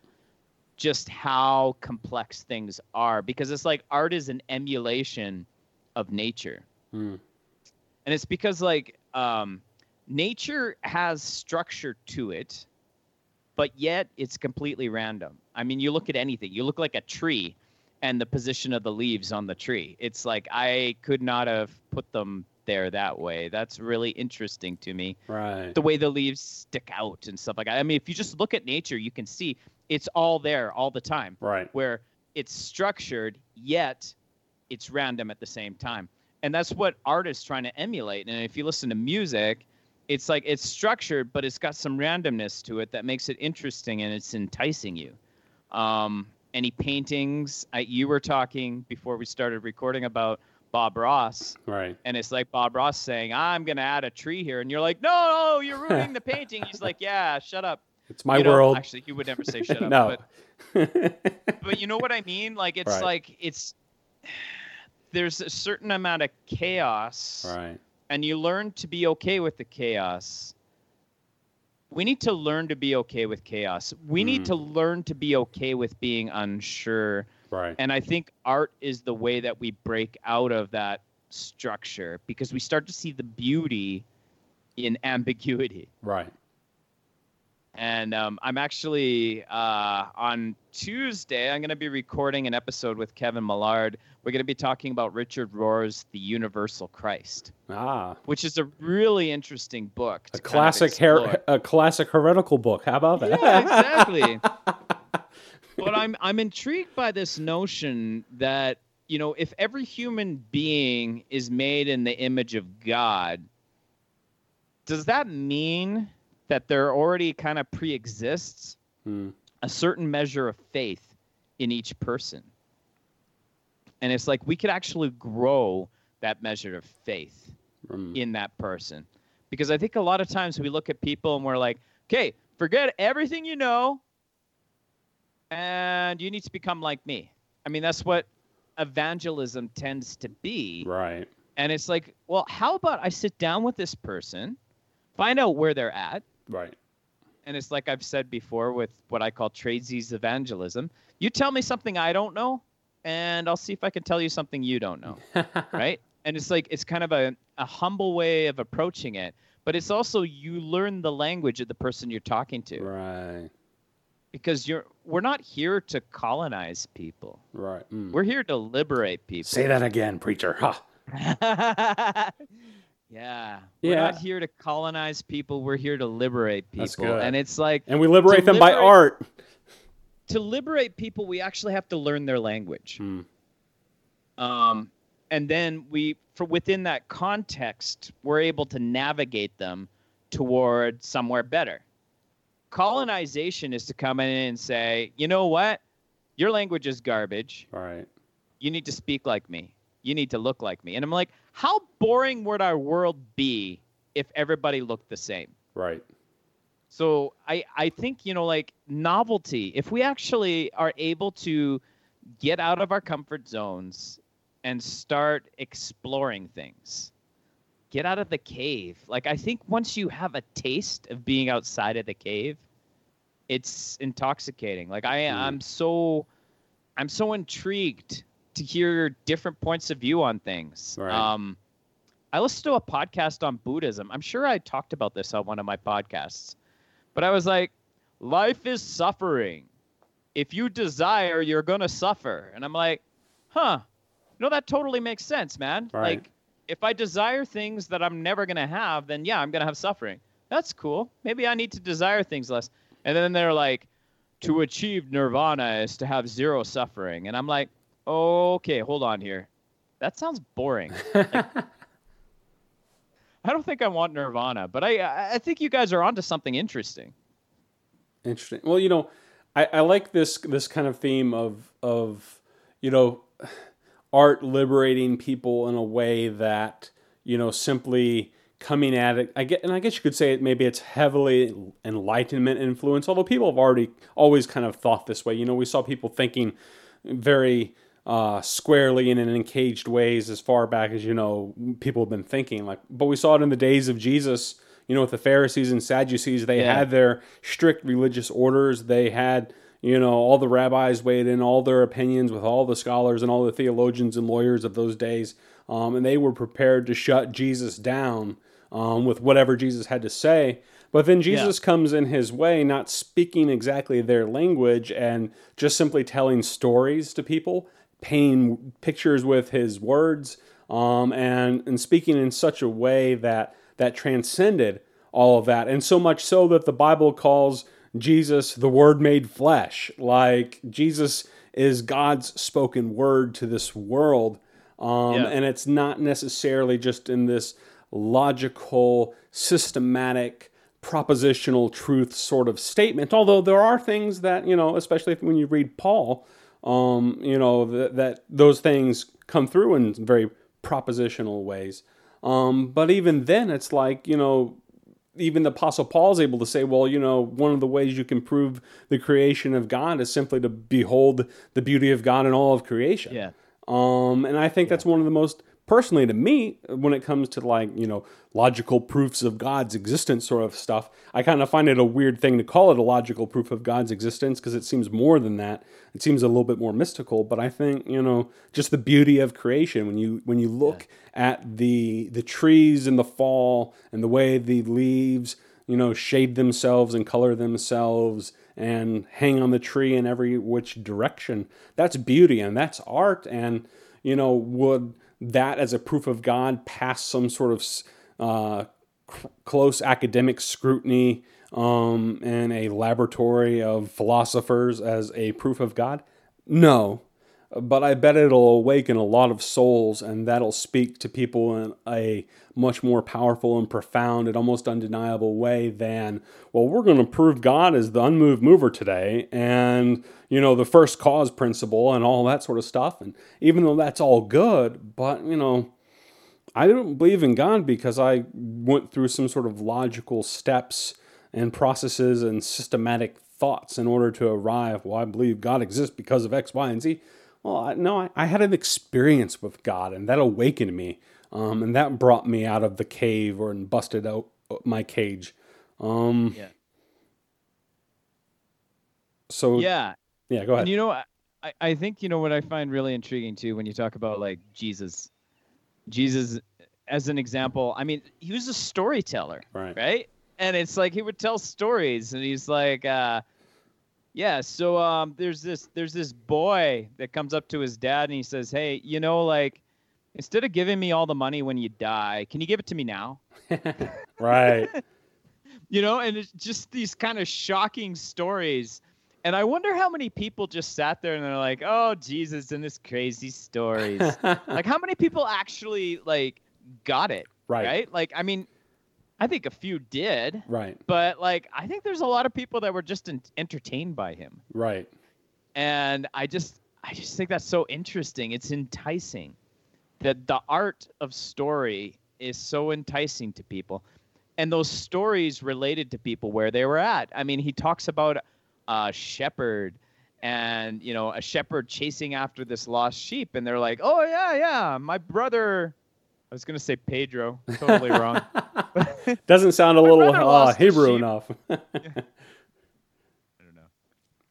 just how complex things are because it's like art is an emulation of nature Mm. and it's because like um, nature has structure to it but yet it's completely random i mean you look at anything you look like a tree and the position of the leaves on the tree it's like i could not have put them there that way that's really interesting to me Right. the way the leaves stick out and stuff like that. I mean, if you just look at nature, you can see it's all there all the time, Right. where it's structured, yet it's random at the same time. And that's what artists trying to emulate. And if you listen to music, it's like it's structured, but it's got some randomness to it that makes it interesting and it's enticing you. Um, any paintings? I, you were talking before we started recording about Bob Ross Right. and it's like Bob Ross saying, "I'm gonna add a tree here," and you're like, "No, no, you're ruining the painting." He's like, "Yeah, shut up." It's my You know, world. Actually, he would never say "shut [laughs] up." no. But, [laughs] but you know what I mean? Like it's Right. like it's there's a certain amount of chaos, right. and you learn to be okay with the chaos. We need to learn to be okay with chaos. We need Mm. to learn to be okay with being unsure. Right. And I think art is the way that we break out of that structure because we start to see the beauty in ambiguity. right. And um, I'm actually uh, on Tuesday, I'm going to be recording an episode with Kevin Millard. We're going to be talking about Richard Rohr's The Universal Christ, Ah, which is a really interesting book. a to kind of classic her- a classic heretical book. How about that? Yeah, exactly. [laughs] but I'm I'm intrigued by this notion that you know if every human being is made in the image of God, does that mean that there already kind of pre-exists Hmm. a certain measure of faith in each person? And it's like we could actually grow that measure of faith Hmm. in that person. Because I think a lot of times we look at people and we're like, okay, forget everything you know and you need to become like me. I mean, that's what evangelism tends to be. Right. And it's like, well, how about I sit down with this person, find out where they're at. Right. And it's like I've said before with what I call tradesies evangelism. You tell me something I don't know, and I'll see if I can tell you something you don't know. [laughs] right? and it's like it's kind of a, a humble way of approaching it but it's also you learn the language of the person you're talking to Right. because you're we're not here to colonize people Right. Mm. we're here to liberate people Say that again, preacher. Ha. [laughs] yeah we're not here to colonize people we're here to liberate people and it's like And we liberate them by art. To liberate people we actually have to learn their language. Hmm. um, and then we for within that context we're able to navigate them toward somewhere better. Colonization is to come in and say you know what? Your language is garbage. Right. you need to speak like me. You need to look like me. And i'm like how boring would our world be if everybody looked the same? Right. So I I think you know like novelty. If we actually are able to get out of our comfort zones and start exploring things, get out of the cave. Like I think once you have a taste of being outside of the cave, it's intoxicating. Like I Mm. I'm so I'm so intrigued to hear different points of view on things. Right. Um I listened to a podcast on Buddhism. I'm sure I talked about this on one of my podcasts. But I was like, life is suffering. If you desire, you're going to suffer. And I'm like, huh. no, that totally makes sense, man. Right. Like, if I desire things that I'm never going to have, then yeah, I'm going to have suffering. That's cool. Maybe I need to desire things less. And then they're like, to achieve nirvana is to have zero suffering. And I'm like, okay, hold on here. That sounds boring. [laughs] I don't think I want nirvana, but I I- think you guys are onto something interesting. Interesting. Well, you know, I, I like this this kind of theme of of you know art liberating people in a way that you know simply coming at it. I get, and I guess you could say it. Maybe it's heavily Enlightenment influence. Although people have already always kind of thought this way. You know, we saw people thinking very uh, squarely and in encaged ways as far back as you know people have been thinking. Like, but we saw it in the days of Jesus. You know, with the Pharisees and Sadducees, they Yeah. had their strict religious orders. They had you know all the rabbis weighed in all their opinions with all the scholars and all the theologians and lawyers of those days, um, and they were prepared to shut Jesus down um, with whatever Jesus had to say. But then Jesus comes in his way, not speaking exactly their language and just simply telling stories to people, painting pictures with his words, um, and and speaking in such a way that that transcended all of that, and so much so that the Bible calls Jesus the Word made flesh. Like Jesus is God's spoken word to this world, um, Yeah. and it's not necessarily just in this logical, systematic, propositional truth sort of statement. Although there are things that you know, especially when you read Paul, um, you know that, that those things come through in very propositional ways. Um, but even then, it's like you know, even the Apostle Paul is able to say, well, you know, one of the ways you can prove the creation of God is simply to behold the beauty of God in all of creation. Yeah. Um, and I think that's one of the most personally to me when it comes to like you know logical proofs of God's existence sort of stuff. I kind of find it a weird thing to call it a logical proof of God's existence because it seems more than that. It seems a little bit more mystical. But I think you know just the beauty of creation when you when you look at the the trees in the fall and the way the leaves you know shade themselves and color themselves and hang on the tree in every which direction. That's beauty and that's art. And, you know, would that as a proof of God pass some sort of uh, c- close academic scrutiny um, in a laboratory of philosophers as a proof of God? No. But I bet it'll awaken a lot of souls, and that'll speak to people in a much more powerful and profound and almost undeniable way than, well, we're going to prove God is the unmoved mover today, and, you know, the first cause principle and all that sort of stuff. And even though that's all good, but, you know, I don't believe in God because I went through some sort of logical steps and processes and systematic thoughts in order to arrive. Well, I believe God exists because of X, Y, and Z. Well, I, no, I, I had an experience with God, and that awakened me, um, and that brought me out of the cave or and busted out my cage. Um, Yeah. So Yeah. yeah, go ahead. And you know, I, I think you know what I find really intriguing too when you talk about like Jesus. Jesus as an example. I mean, he was a storyteller, Right. right? And it's like he would tell stories, and he's like, uh, "Yeah, so um, there's this there's this boy that comes up to his dad, and he says, "Hey, you know, like." Instead of giving me all the money when you die, can you give it to me now? [laughs] Right. [laughs] you know and it's just these kind of shocking stories and i wonder how many people just sat there and they're like oh jesus and this crazy stories [laughs] like how many people actually like got it right. right like i mean i think a few did Right. but like i think there's a lot of people that were just en- entertained by him Right. and i just i just think that's so interesting it's enticing that the art of story is so enticing to people and those stories related to people where they were at i mean he talks about a shepherd and you know a shepherd chasing after this lost sheep and they're like oh yeah yeah my brother i was going to say pedro totally wrong [laughs] Doesn't sound a My little brother uh, lost his Hebrew sheep. enough. i don't know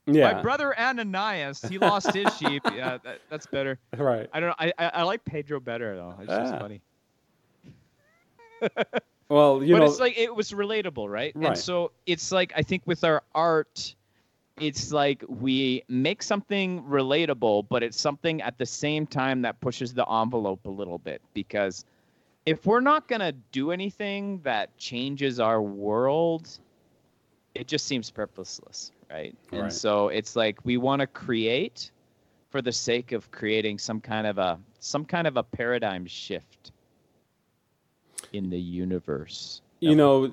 yeah. [laughs] my brother ananias he lost his sheep [laughs] yeah that, that's better Right. I don't know. I, I, I like Pedro better though. It's just Ah. funny. Well, you but know. it's like it was relatable, right? Right. And so it's like I think with our art, it's like we make something relatable, but it's something at the same time that pushes the envelope a little bit because if we're not gonna do anything that changes our world, it just seems purposeless, right? And so it's like we want to create for the sake of creating some kind of a some kind of a paradigm shift in the universe. You know,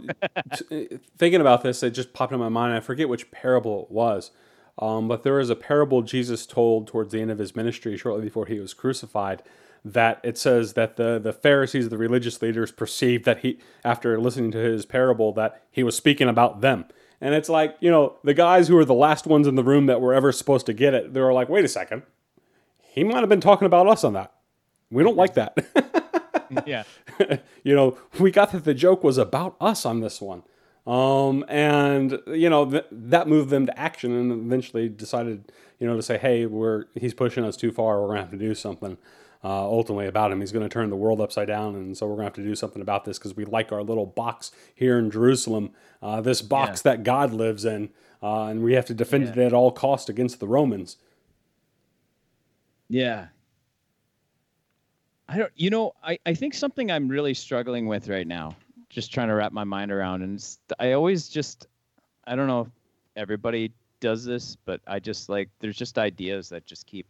t- thinking about this, it just popped in my mind. I forget which parable it was, um, but there was a parable Jesus told towards the end of his ministry, shortly before he was crucified. That it says that the the Pharisees, the religious leaders, perceived that he, after listening to his parable, that he was speaking about them. And it's like, you know, the guys who were the last ones in the room that were ever supposed to get it, they were like, wait a second, he might have been talking about us on that. We don't like that. [laughs] [laughs] yeah. [laughs] you know, we got that the joke was about us on this one. Um, and you know th- that moved them to action, and eventually decided, you know, to say, "Hey, we're he's pushing us too far. We're gonna have to do something." Uh, ultimately, about him, he's going to turn the world upside down, and so we're going to have to do something about this because we like our little box here in Jerusalem, uh, this box that God lives in, uh, and we have to defend it at all cost against the Romans. Yeah. I don't, you know, I, I think something I'm really struggling with right now, just trying to wrap my mind around. And I always just, I don't know if everybody does this, but I just like, there's just ideas that just keep,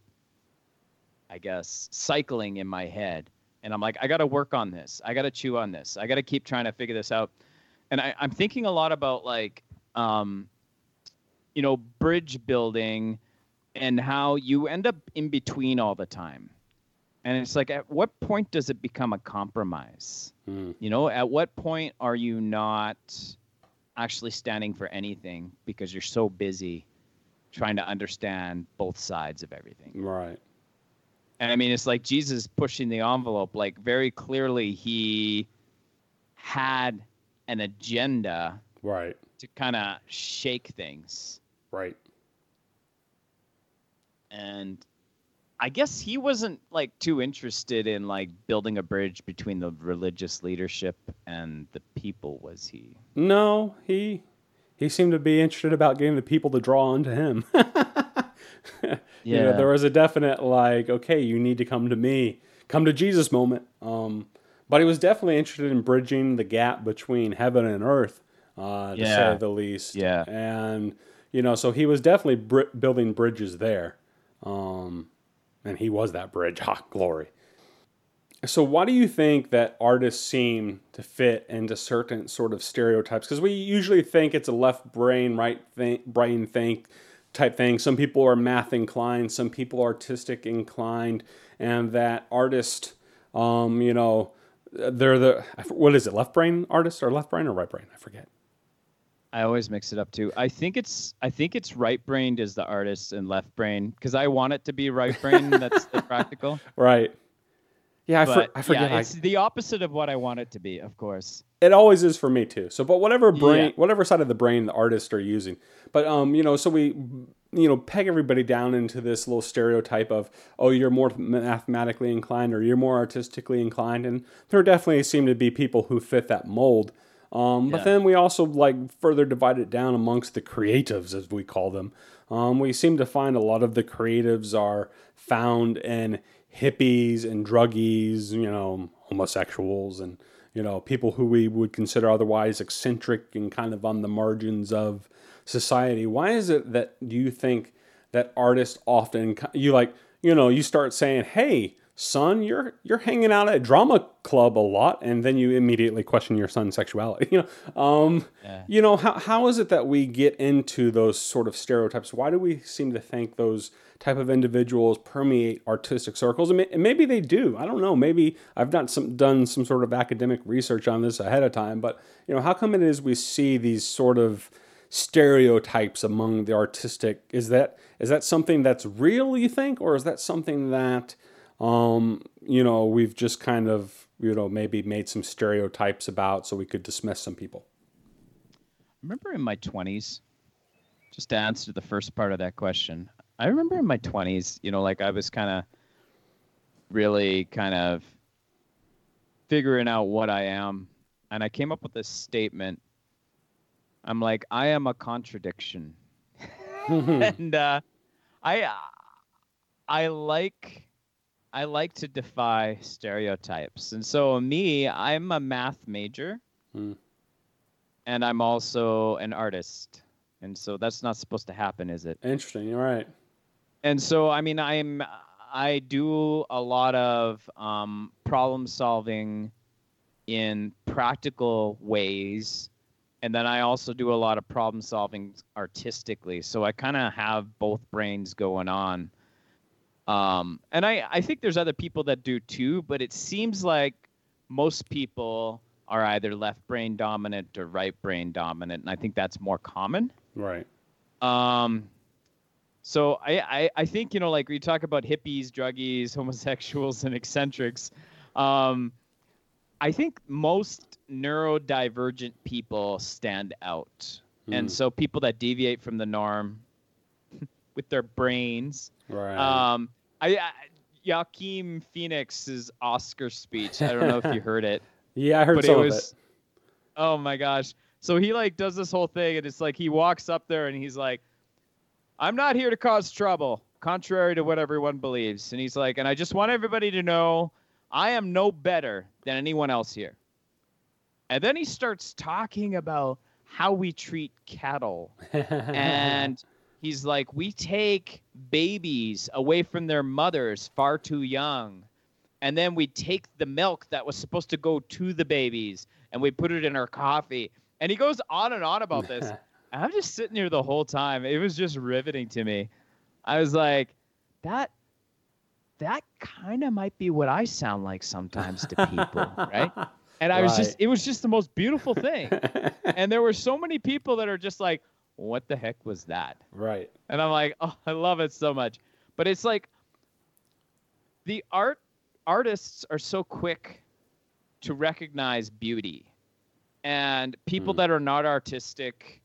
I guess, cycling in my head. And I'm like, I got to work on this. I got to chew on this. I got to keep trying to figure this out. And I, I'm thinking a lot about like, um, you know, bridge building and how you end up in between all the time. And it's like, at what point does it become a compromise? Hmm. You know, at what point are you not actually standing for anything because you're so busy trying to understand both sides of everything? Right. And I mean, it's like Jesus pushing the envelope. Like, very clearly, he had an agenda Right. to kind of shake things. Right. and I guess he wasn't like too interested in like building a bridge between the religious leadership and the people, was he? No, he he seemed to be interested about getting the people to draw onto him. [laughs] You know, there was a definite like, okay, you need to come to me, come to Jesus moment. Um, but he was definitely interested in bridging the gap between heaven and earth, uh, to Yeah. say the least. Yeah. And you know, so he was definitely br- building bridges there, um, and he was that bridge. [laughs] Ha, glory. So, why do you think that artists seem to fit into certain sort of stereotypes? Because we usually think it's a left brain, right brain think type thing. Some people are math inclined, some people are artistic inclined, and that artist, um, you know, they're the what is it, left brain artist or left brain or right brain? I forget. I always mix it up too. I think it's I think it's right brained is the artist and left brain because I want it to be right brain. that's the [laughs] practical. Right. Yeah, I, for, I forget. yeah, I- it's the opposite of what I want it to be, of course. it always is for me too. So, but whatever brain, Yeah. whatever side of the brain the artists are using, but um, you know, so we, you know, peg everybody down into this little stereotype of, oh, you're more mathematically inclined or you're more artistically inclined, and there definitely seem to be people who fit that mold. Um, but Yeah. then we also like further divide it down amongst the creatives, as we call them. Um, we seem to find a lot of the creatives are found in hippies and druggies, you know, homosexuals and you know people who we would consider otherwise eccentric and kind of on the margins of society. Why is it that you think that artists often you like you know you start saying, "Hey, son, you're you're hanging out at drama club a lot," and then you immediately question your son's sexuality. [laughs] You know, um, Yeah. you know how how is it that we get into those sort of stereotypes? Why do we seem to think those type of individuals permeate artistic circles? And, may, and maybe they do. I don't know. Maybe I've not some done some sort of academic research on this ahead of time. But you know, how come it is we see these sort of stereotypes among the artistic? Is that is that something that's real? You think, or is that something that um, you know we've just kind of you know maybe made some stereotypes about so we could dismiss some people? I remember in my 20s, just to answer the first part of that question, I remember in my 20s, you know, like I was kind of really kind of figuring out what I am. And I came up with this statement. I'm like, I am a contradiction. [laughs] [laughs] and uh, I, I like, I like to defy stereotypes. And so me, I'm a math major Hmm. and I'm also an artist. And so that's not supposed to happen, is it? Interesting. All right. And so I mean I'm I do a lot of um, problem solving in practical ways and then I also do a lot of problem solving artistically. So I kind of have both brains going on. Um, and I, I think there's other people that do too, but it seems like most people are either left brain dominant or right brain dominant. And I think that's more common. Right. Um, so I, I, I think, you know, like we talk about hippies, druggies, homosexuals, and eccentrics. Um, I think most neurodivergent people stand out. Hmm. And so people that deviate from the norm with their brains. Right. Um, I, I Joaquin Phoenix's Oscar speech. I don't know if you [laughs] heard it yeah, I heard but some it of was oh my gosh so he like does this whole thing and it's like he walks up there and he's like i'm not here to cause trouble contrary to what everyone believes and he's like and i just want everybody to know i am no better than anyone else here and then he starts talking about how we treat cattle [laughs] and he's like we take babies away from their mothers far too young and then we take the milk that was supposed to go to the babies and we put it in our coffee. And he goes on and on about this. [laughs] And i'm just sitting here the whole time. It was just riveting to me. I was like that that kind of might be what i sound like sometimes to people right? [laughs] And i was just it was just the most beautiful thing. [laughs] And there were so many people that are just like what the heck was that? Right. and i'm like [laughs] oh i love it so much. But it's like the art artists are so quick to recognize beauty. And people Mm. that are not artistic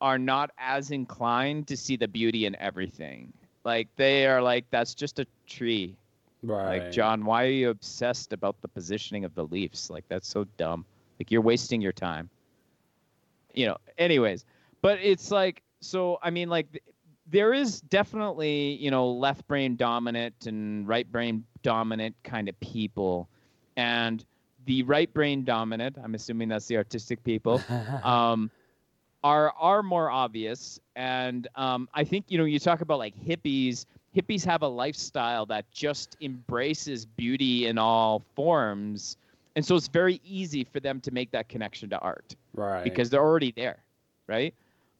are not as inclined to see the beauty in everything. Like they are like that's just a tree. Right. like john why are you obsessed about the positioning of the leaves? Like that's so dumb. Like you're wasting your time. You know anyways but it's like so i mean like there is definitely you know left brain dominant and right brain dominant kind of people and the right brain dominant i'm assuming that's the artistic people [laughs] um, are are more obvious. And um, I think you know you talk about like hippies. Hippies have a lifestyle that just embraces beauty in all forms, and so it's very easy for them to make that connection to art right. because they're already there, right?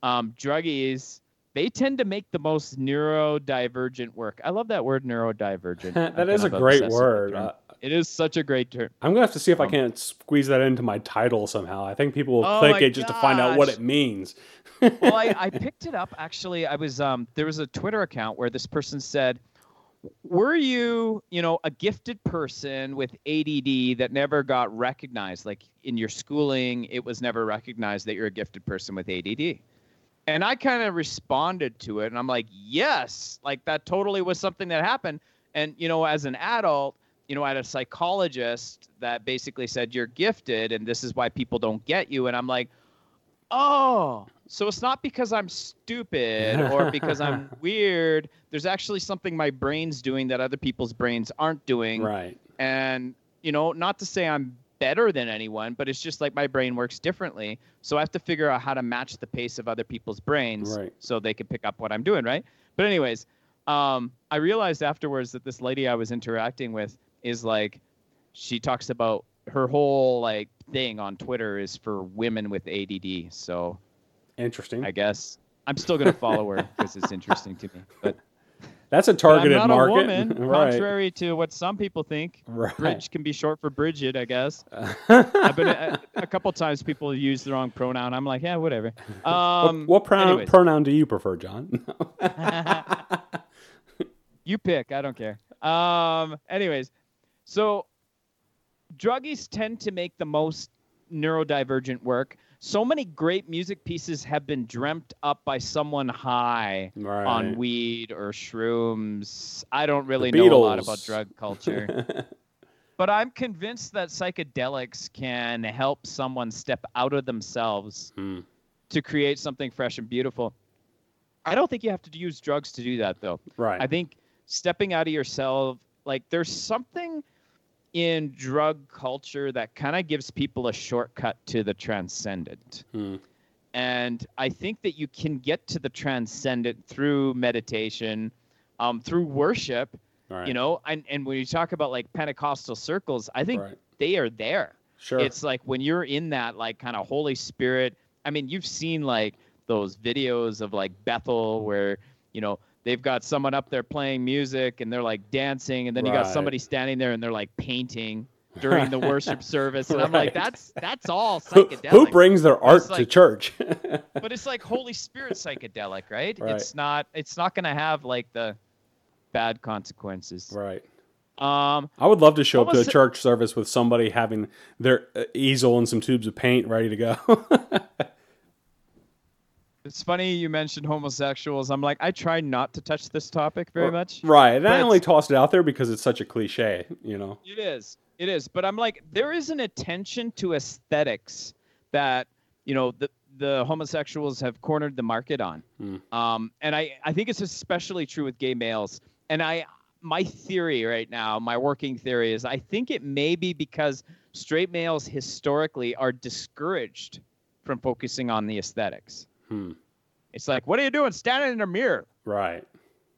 Um, druggies. They tend to make the most neurodivergent work. I love that word, neurodivergent. [laughs] that is a great obsessed with the word. Uh, it is such a great term. I'm gonna have to see if I Um, can't squeeze that into my title somehow. I think people will Oh click it just to find out what it means. well, I, I [laughs] picked it up actually. I was um there was a Twitter account where this person said, were you, you know, a gifted person with ADD that never got recognized? Like in your schooling, it was never recognized that you're a gifted person with ADD. And I kind of responded to it and I'm like, yes, like that totally was something that happened. And, you know, as an adult, you know, I had a psychologist that basically said, you're gifted and this is why people don't get you. And I'm like, oh, so it's not because I'm stupid or because I'm [laughs] weird. There's actually something my brain's doing that other people's brains aren't doing. Right. And, you know, not to say I'm better than anyone, but it's just like my brain works differently. So I have to figure out how to match the pace of other people's brains Right. so they can pick up what I'm doing, right? But anyways, um, I realized afterwards that this lady I was interacting with is like, she talks about her whole like thing on Twitter is for women with ADD. So Interesting. I guess I'm still gonna follow her because it's interesting to me. But, That's a targeted I'm not market. a woman, [laughs] right. contrary to what some people think. Right. Bridge can be short for Bridget, I guess. [laughs] I've been a, a couple times people use the wrong pronoun. I'm like, yeah, whatever. Um, [laughs] what what pronoun, pronoun do you prefer, John? you pick. I don't care. Um, anyways, so druggies tend to make the most neurodivergent work. So many great music pieces have been dreamt up by someone high right. on weed or shrooms. I don't really know a lot about drug [laughs] culture. but I'm convinced that psychedelics can help someone step out of themselves Hmm. to create something fresh and beautiful. I don't think you have to use drugs to do that, though. Right. I think stepping out of yourself, like there's something in drug culture that kind of gives people a shortcut to the transcendent. Hmm. And I think that you can get to the transcendent through meditation, um, through worship, right. you know. And, and when you talk about like Pentecostal circles, I think Right. they are there. Sure. It's like when you're in that like kind of Holy Spirit. I mean, you've seen like those videos of like Bethel where, you know, they've got someone up there playing music and they're like dancing and then you got somebody standing there and they're like painting during the [laughs] worship service and I'm like that's that's all who, psychedelic. who brings their art It's to church? [laughs] but it's like Holy Spirit psychedelic, right? Right. It's not it's not going to have like the bad consequences. right. Um I would love to show up to a church service with somebody having their uh, easel and some tubes of paint ready to go. [laughs] It's funny you mentioned homosexuals. I'm like, I try not to touch this topic very much. right. And I only tossed it out there because it's such a cliche, you know. It is. It is. But I'm like, there is an attention to aesthetics that, you know, the the homosexuals have cornered the market on. Hmm. Um, and I, I think it's especially true with gay males. And I my theory right now, my working theory is I think it may be because straight males historically are discouraged from focusing on the aesthetics. Hmm. It's like, what are you doing standing in a mirror? Right.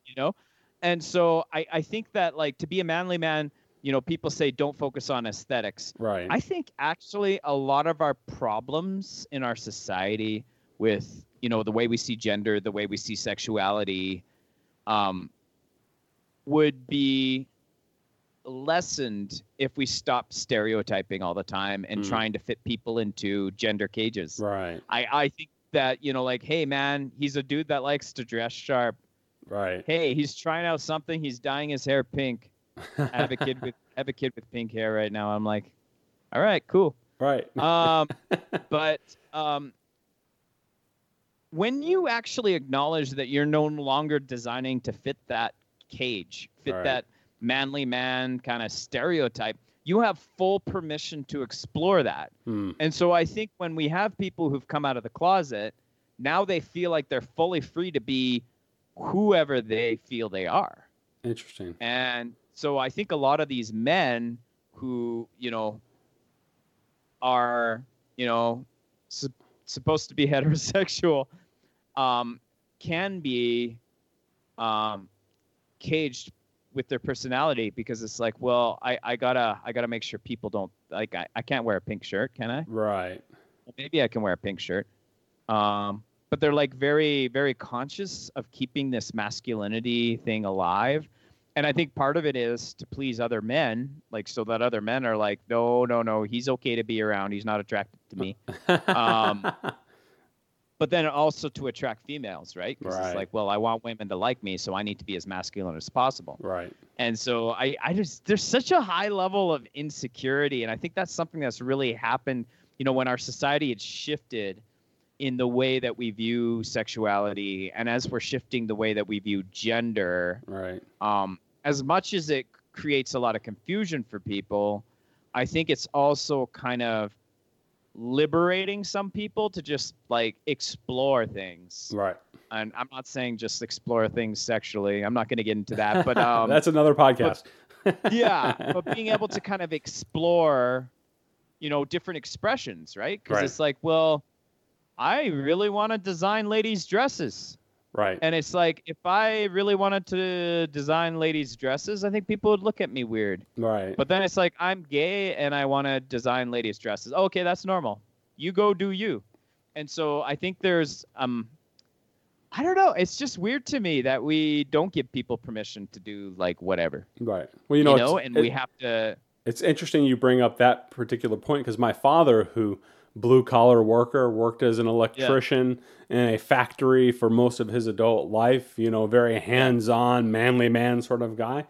you know and so I, I think that like to be a manly man you know people say don't focus on aesthetics Right. i think actually a lot of our problems in our society with you know the way we see gender the way we see sexuality um, would be lessened if we stopped stereotyping all the time and Mm. trying to fit people into gender cages right. I, I think that you know like hey man he's a dude that likes to dress sharp Right. hey, he's trying out something. He's dyeing his hair pink. I have a kid [laughs] with I have a kid with pink hair right now. I'm like, all right, cool. right. Um, [laughs] but um, when you actually acknowledge that you're no longer designing to fit that cage, fit Right. that manly man kind of stereotype, you have full permission to explore that. Hmm. And so I think when we have people who've come out of the closet, now they feel like they're fully free to be whoever they feel they are. Interesting. And so I think a lot of these men who, you know, are, you know, su- supposed to be [laughs] heterosexual um, can be um, caged with their personality because it's like, well, I, I gotta I gotta make sure people don't like I, I can't wear a pink shirt, can I? Right. Well, maybe I can wear a pink shirt. Um, but they're like very, very conscious of keeping this masculinity thing alive. And I think part of it is to please other men, like so that other men are like, no, no, no, he's okay to be around. He's not attracted to me. [laughs] Um, but then also to attract females, right? Because Right. it's like, well, I want women to like me, so I need to be as masculine as possible. Right. And so I, I just there's such a high level of insecurity, and I think that's something that's really happened. You know, when our society had shifted in the way that we view sexuality, and as we're shifting the way that we view gender, Right. um, as much as it creates a lot of confusion for people, I think it's also kind of liberating some people to just like explore things. Right. And I'm not saying just explore things sexually. I'm not going to get into that, but [laughs] um, That's another podcast. [laughs] yeah, but being able to kind of explore, you know, different expressions, right? Because Right. it's like, well, I really want to design ladies' dresses. Right. And it's like, if I really wanted to design ladies' dresses, I think people would look at me weird. right. But then it's like, I'm gay and I want to design ladies' dresses. Okay, that's normal. You go do you. And so I think there's, um, I don't know. It's just weird to me that we don't give people permission to do like whatever, right. Well, you you know, know, and it- we have to. It's interesting you bring up that particular point because my father, who blue collar worker, worked as an electrician in a factory for most of his adult life. You know, very hands on, manly man sort of guy.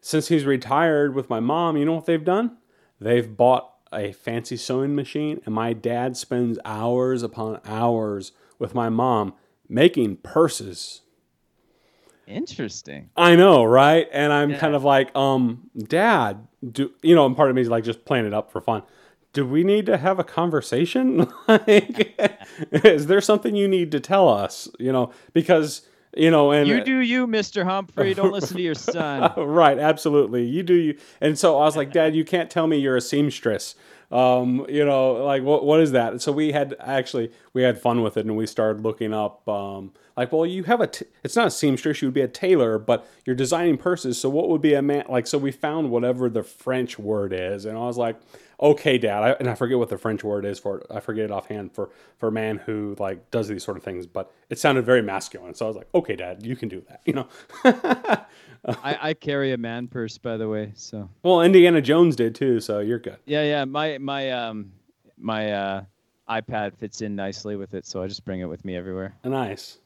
Since he's retired with my mom, you know what they've done? They've bought a fancy sewing machine, and my dad spends hours upon hours with my mom making purses Interesting. I know, right? And I'm Yeah. kind of like, um, Dad, do you know? And part of me is like just playing it up for fun. Do we need to have a conversation? [laughs] like, [laughs] is there something you need to tell us? You know, because you know, and You do you, Mr. Humphrey. Don't listen to your [laughs] son. right, absolutely. You do you. And so I was like, Dad, you can't tell me you're a seamstress. Um, you know, like what what is that? So we had actually we had fun with it, and we started looking up. Um, like, well, you have a. T- it's not a seamstress. You would be a tailor, but you're designing purses. So what would be a man? Like, so we found whatever the French word is, and I was like, okay, Dad. I, and I forget what the French word is for. it. I forget it offhand for for a man who like does these sort of things. But it sounded very masculine. So I was like, okay, Dad, you can do that. You know. [laughs] I, I carry a man purse, by the way. So Well, Indiana Jones did too, so you're good. yeah, yeah. My my um my uh iPad fits in nicely with it, so I just bring it with me everywhere. Nice.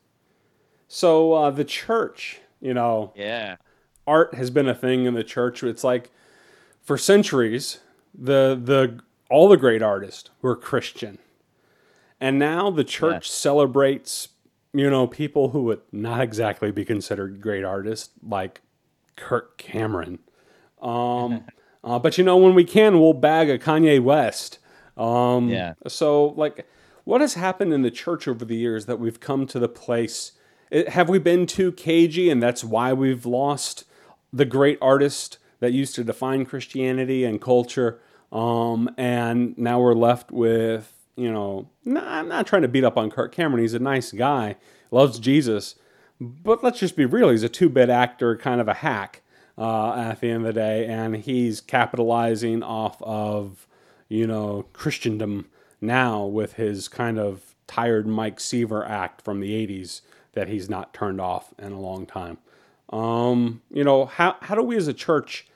So uh, the church, you know, Yeah. art has been a thing in the church. It's like for centuries, the the all the great artists were Christian, and now the church celebrates, you know, people who would not exactly be considered great artists, like Kirk Cameron. Um, [laughs] uh, but you know, when we can, we'll bag a Kanye West. Um, Yeah. So, like, what has happened in the church over the years that we've come to the place? It, have we been too cagey, and that's why we've lost the great artist that used to define Christianity and culture? Um, and now we're left with, you know, no, I'm not trying to beat up on Kirk Cameron. He's a nice guy, loves Jesus, but let's just be real. He's a two-bit actor, kind of a hack uh, at the end of the day, and he's capitalizing off of, you know, Christendom now with his kind of tired Mike Seaver act from the '80s that he's not turned off in a long time. Um, you know, how how do we as a church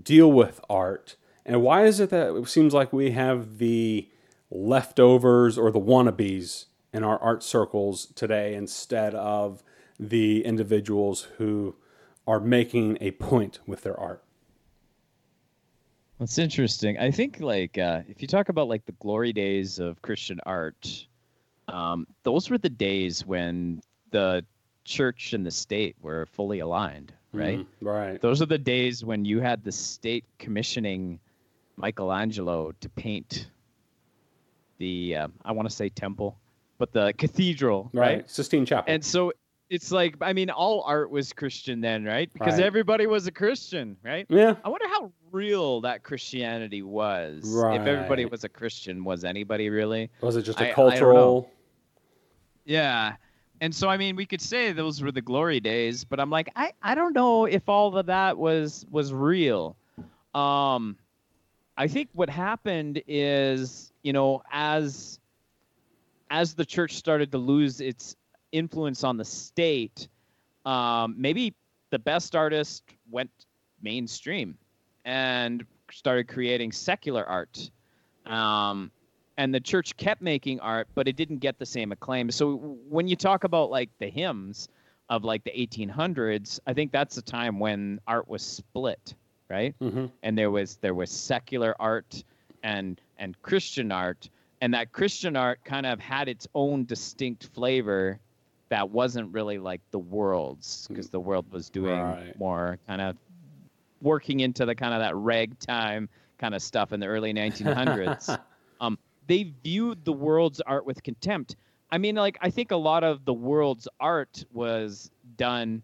deal with art, and why is it that it seems like we have the leftovers or the wannabes in our art circles today instead of the individuals who are making a point with their art? That's interesting. I think like uh, if you talk about like the glory days of Christian art, um, those were the days when the church and the state were fully aligned, right? Mhm, right. Those are the days when you had the state commissioning Michelangelo to paint the um, I want to say temple, but the cathedral, Right. right? Sistine Chapel. And so it's like I mean all art was Christian then, right? Because Right. everybody was a Christian, right? yeah. I wonder how real that Christianity was. Right. If everybody was a Christian, was anybody really? Was it just I- a I cultural? Yeah. And so I mean we could say those were the glory days, but I'm like I, I don't know if all of that was was real. Um I think what happened is, you know, as as the church started to lose its influence on the state, um, maybe the best artist went mainstream and started creating secular art. Um, and the church kept making art, but it didn't get the same acclaim. So when you talk about like the hymns of like the 1800s, I think that's the time when art was split, right? Mm-hmm. And there was there was secular art and and Christian art, and that Christian art kind of had its own distinct flavor that wasn't really like the world's because the world was doing Right. more kind of working into the kind of that ragtime kind of stuff in the early 1900s. [laughs] they viewed the world's art with contempt. I mean, like I think a lot of the world's art was done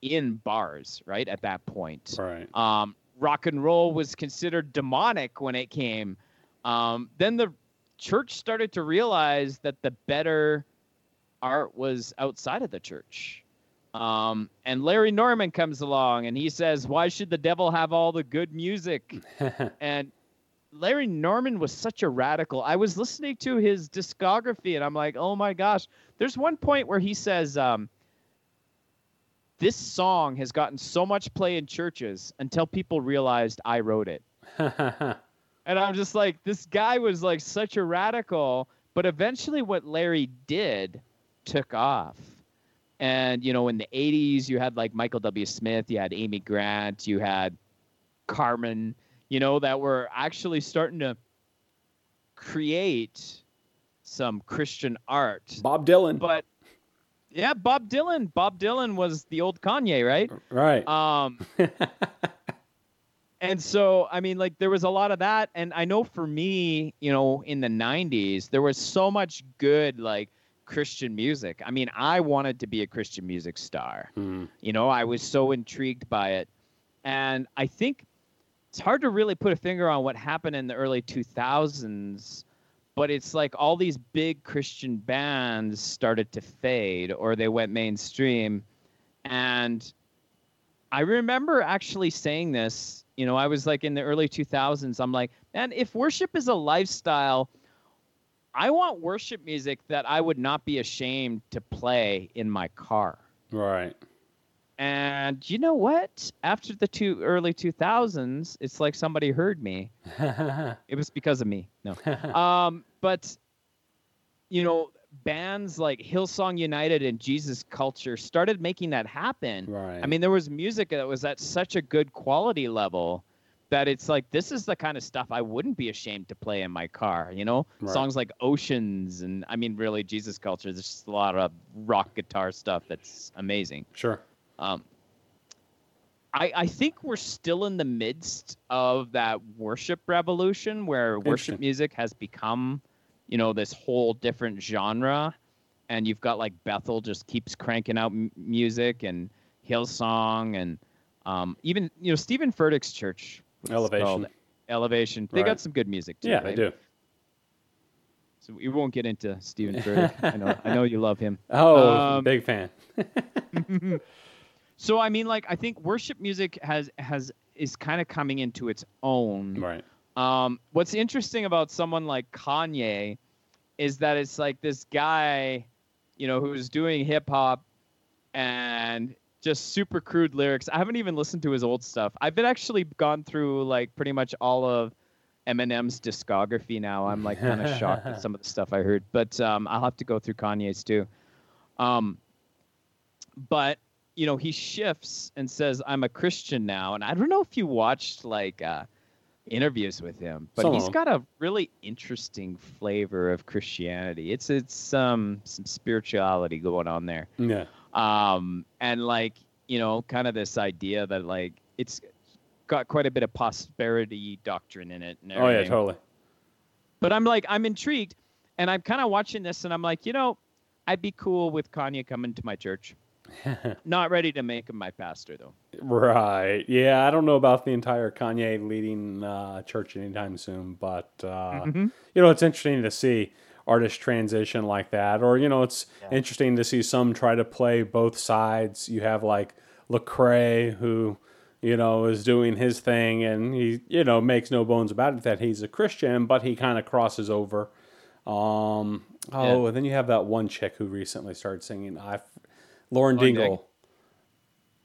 in bars, right? At that point, Right. um, rock and roll was considered demonic when it came. Um, then the church started to realize that the better art was outside of the church. Um, and Larry Norman comes along and he says, Why should the devil have all the good music? [laughs] and Larry Norman was such a radical. I was listening to his discography and I'm like, oh my gosh. There's one point where he says, um, this song has gotten so much play in churches until people realized I wrote it. [laughs] And I'm just like, this guy was like such a radical, but eventually what Larry did took off. And, you know, in the 80s, you had like Michael W. Smith, you had Amy Grant, you had Carmen, you know, that were actually starting to create some Christian art. Bob Dylan. But yeah, Bob Dylan. Bob Dylan was the old Kanye, right? right. Um, [laughs] and so, I mean, like, there was a lot of that. And I know for me, you know, in the 90s, there was so much good, like, Christian music. I mean, I wanted to be a Christian music star. Mm. You know, I was so intrigued by it. And I think it's hard to really put a finger on what happened in the early 2000s, but it's like all these big Christian bands started to fade or they went mainstream. And I remember actually saying this, you know, I was like in the early 2000s, I'm like, man, if worship is a lifestyle, I want worship music that I would not be ashamed to play in my car. Right. And you know what? After the two early 2000s, it's like somebody heard me. [laughs] It was because of me. No. [laughs] um, but you know, bands like Hillsong United and Jesus Culture started making that happen. right. I mean, there was music that was at such a good quality level that it's like this is the kind of stuff I wouldn't be ashamed to play in my car. You know, Right. songs like Oceans and I mean, really Jesus Culture. There's just a lot of rock guitar stuff that's amazing. sure. Um, I, I think we're still in the midst of that worship revolution where worship music has become, you know, this whole different genre. And you've got like Bethel just keeps cranking out m- music and Hillsong and um, even, you know, Stephen Furtick's church. Elevation. Elevation. They Right. got some good music too. Yeah, right? they do. So we won't get into Stephen Furtick. I know, I know you love him. [laughs] Oh, Um, big fan. [laughs] [laughs] So I mean, like I think worship music has has is kind of coming into its own. Right. Um, what's interesting about someone like Kanye is that it's like this guy, you know, who's doing hip hop and just super crude lyrics. I haven't even listened to his old stuff. I've been actually gone through like pretty much all of Eminem's discography now. I'm like kind of [laughs] shocked at some of the stuff I heard, but um, I'll have to go through Kanye's too. Um, but you know, he shifts and says, "I'm a Christian now," and I don't know if you watched like uh, interviews with him, but he's got a really interesting flavor of Christianity. It's it's um some spirituality going on there, Yeah. um, and like you know, kind of this idea that like it's got quite a bit of prosperity doctrine in it. And Oh yeah, totally. But I'm like, I'm intrigued, and I'm kind of watching this, and I'm like, you know, I'd be cool with Kanye coming to my church. [laughs] Not ready to make him my pastor though. Right. Yeah, I don't know about the entire Kanye leading uh, church anytime soon, but uh, Mhm. you know, it's interesting to see artists transition like that, or you know, it's Yeah. interesting to see some try to play both sides. You have like Lecrae, who you know is doing his thing, and he you know makes no bones about it that he's a Christian, but he kind of crosses over. Um, oh, Yeah. and then you have that one chick who recently started singing. I, Lauren Lauren Dingle.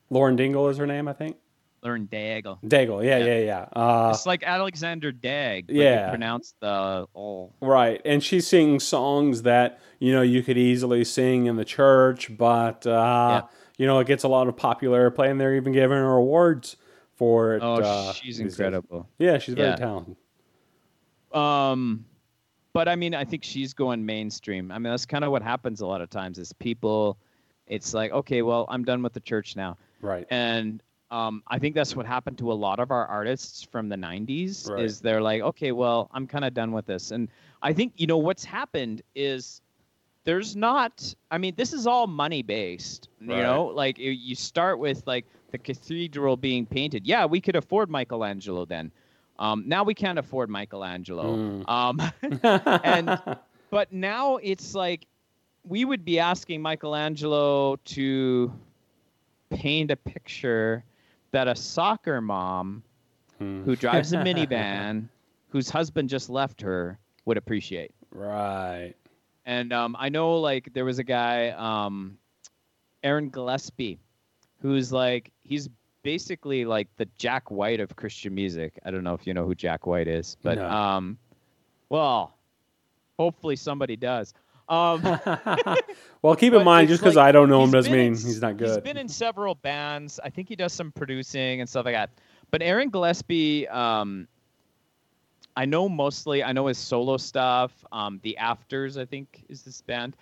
Lauren Dingle is her name, I think. Lauren Daigle. Daigle, yeah, yeah, Yeah. yeah. Uh, it's like Alexander Dag. Yeah. pronounce the oh. Right, and she sings songs that you know you could easily sing in the church, but uh, you know it gets a lot of popular play, and they're even giving her awards for it. Oh, uh, she's these days. incredible. Yeah, she's very Yeah. talented. Um, but I mean, I think she's going mainstream. I mean, that's kind of what happens a lot of times. Is people, it's like, okay, well, I'm done with the church now, Right, and um, I think that's what happened to a lot of our artists from the '90s. Right. Is they're like, okay, well, I'm kind of done with this, and I think you know what's happened is there's not. I mean, this is all money based. You Right. know, like you- you start with like the cathedral being painted. Yeah, we could afford Michelangelo then. Um, now we can't afford Michelangelo. Mm. Um, [laughs] and [laughs] but now it's like we would be asking Michelangelo to paint a picture that a soccer mom Hmm. who drives a minivan [laughs] whose husband just left her would appreciate. right, And um, I know like there was a guy, um, Aaron Gillespie, who's like he's basically like the Jack White of Christian music. I don't know if you know who Jack White is, but No. um, well, hopefully somebody does. Um, [laughs] well, keep in mind, just because like, I don't know him doesn't mean in he's not good. He's been in several bands. I think he does some producing and stuff like that. But Aaron Gillespie, um, I know mostly. I know his solo stuff. Um, the Afters, I think, is this band.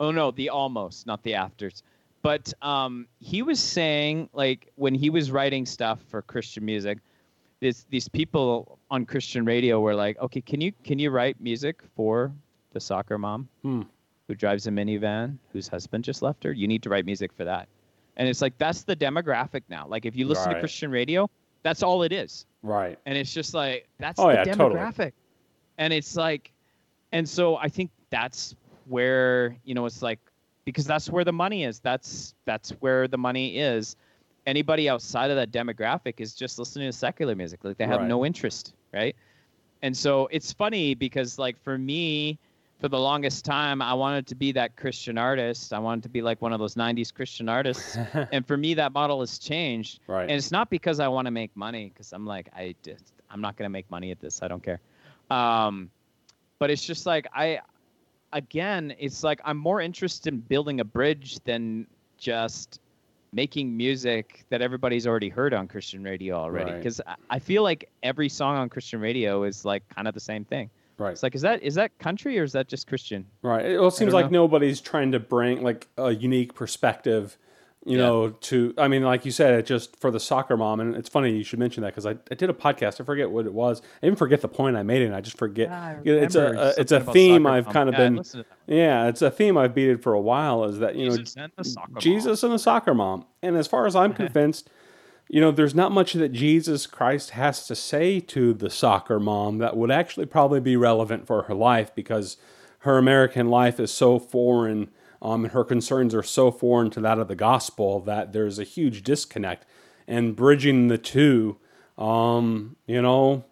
Oh no, the Almost, not the Afters. But um, he was saying, like, when he was writing stuff for Christian music, this, these people on Christian radio were like, "Okay, can you can you write music for the soccer mom Hmm. who drives a minivan whose husband just left her? You need to write music for that." And it's like that's the demographic now. Like, if you listen Right. to Christian radio, that's all it is right, and it's just like that's Oh, the yeah, totally. demographic and it's like and so i think that's where you know it's like because that's where the money is that's that's where the money is anybody outside of that demographic is just listening to secular music like they have Right. no interest right and so it's funny because like for me for the longest time i wanted to be that christian artist i wanted to be like one of those 90s christian artists [laughs] and for me that model has changed right. and it's not because I want to make money, because I'm like, I just, I'm not gonna make money at this. I don't care. Um, but it's just like I, again, it's like I'm more interested in building a bridge than just making music that everybody's already heard on Christian radio already. Right. Because I, I feel like every song on Christian radio is like kind of the same thing. Right. It's like, is that is that country or is that just Christian? Right. It well, it seems like know. nobody's trying to bring like a unique perspective, you Yeah. know, to I mean, like you said, it just for the soccer mom, and it's funny you should mention that because I, I did a podcast. I forget what it was. I even forget the point I made, and I just forget. Ah, you know, it's a, a uh, it's a theme I've kind of been. Yeah, it's a theme I've beated for a while. Is that you know Jesus and the soccer mom. And a soccer mom, and as far as I'm [laughs] convinced. You know, there's not much that Jesus Christ has to say to the soccer mom that would actually probably be relevant for her life because her American life is so foreign um, and her concerns are so foreign to that of the gospel that there's a huge disconnect. And bridging the two, um, you know,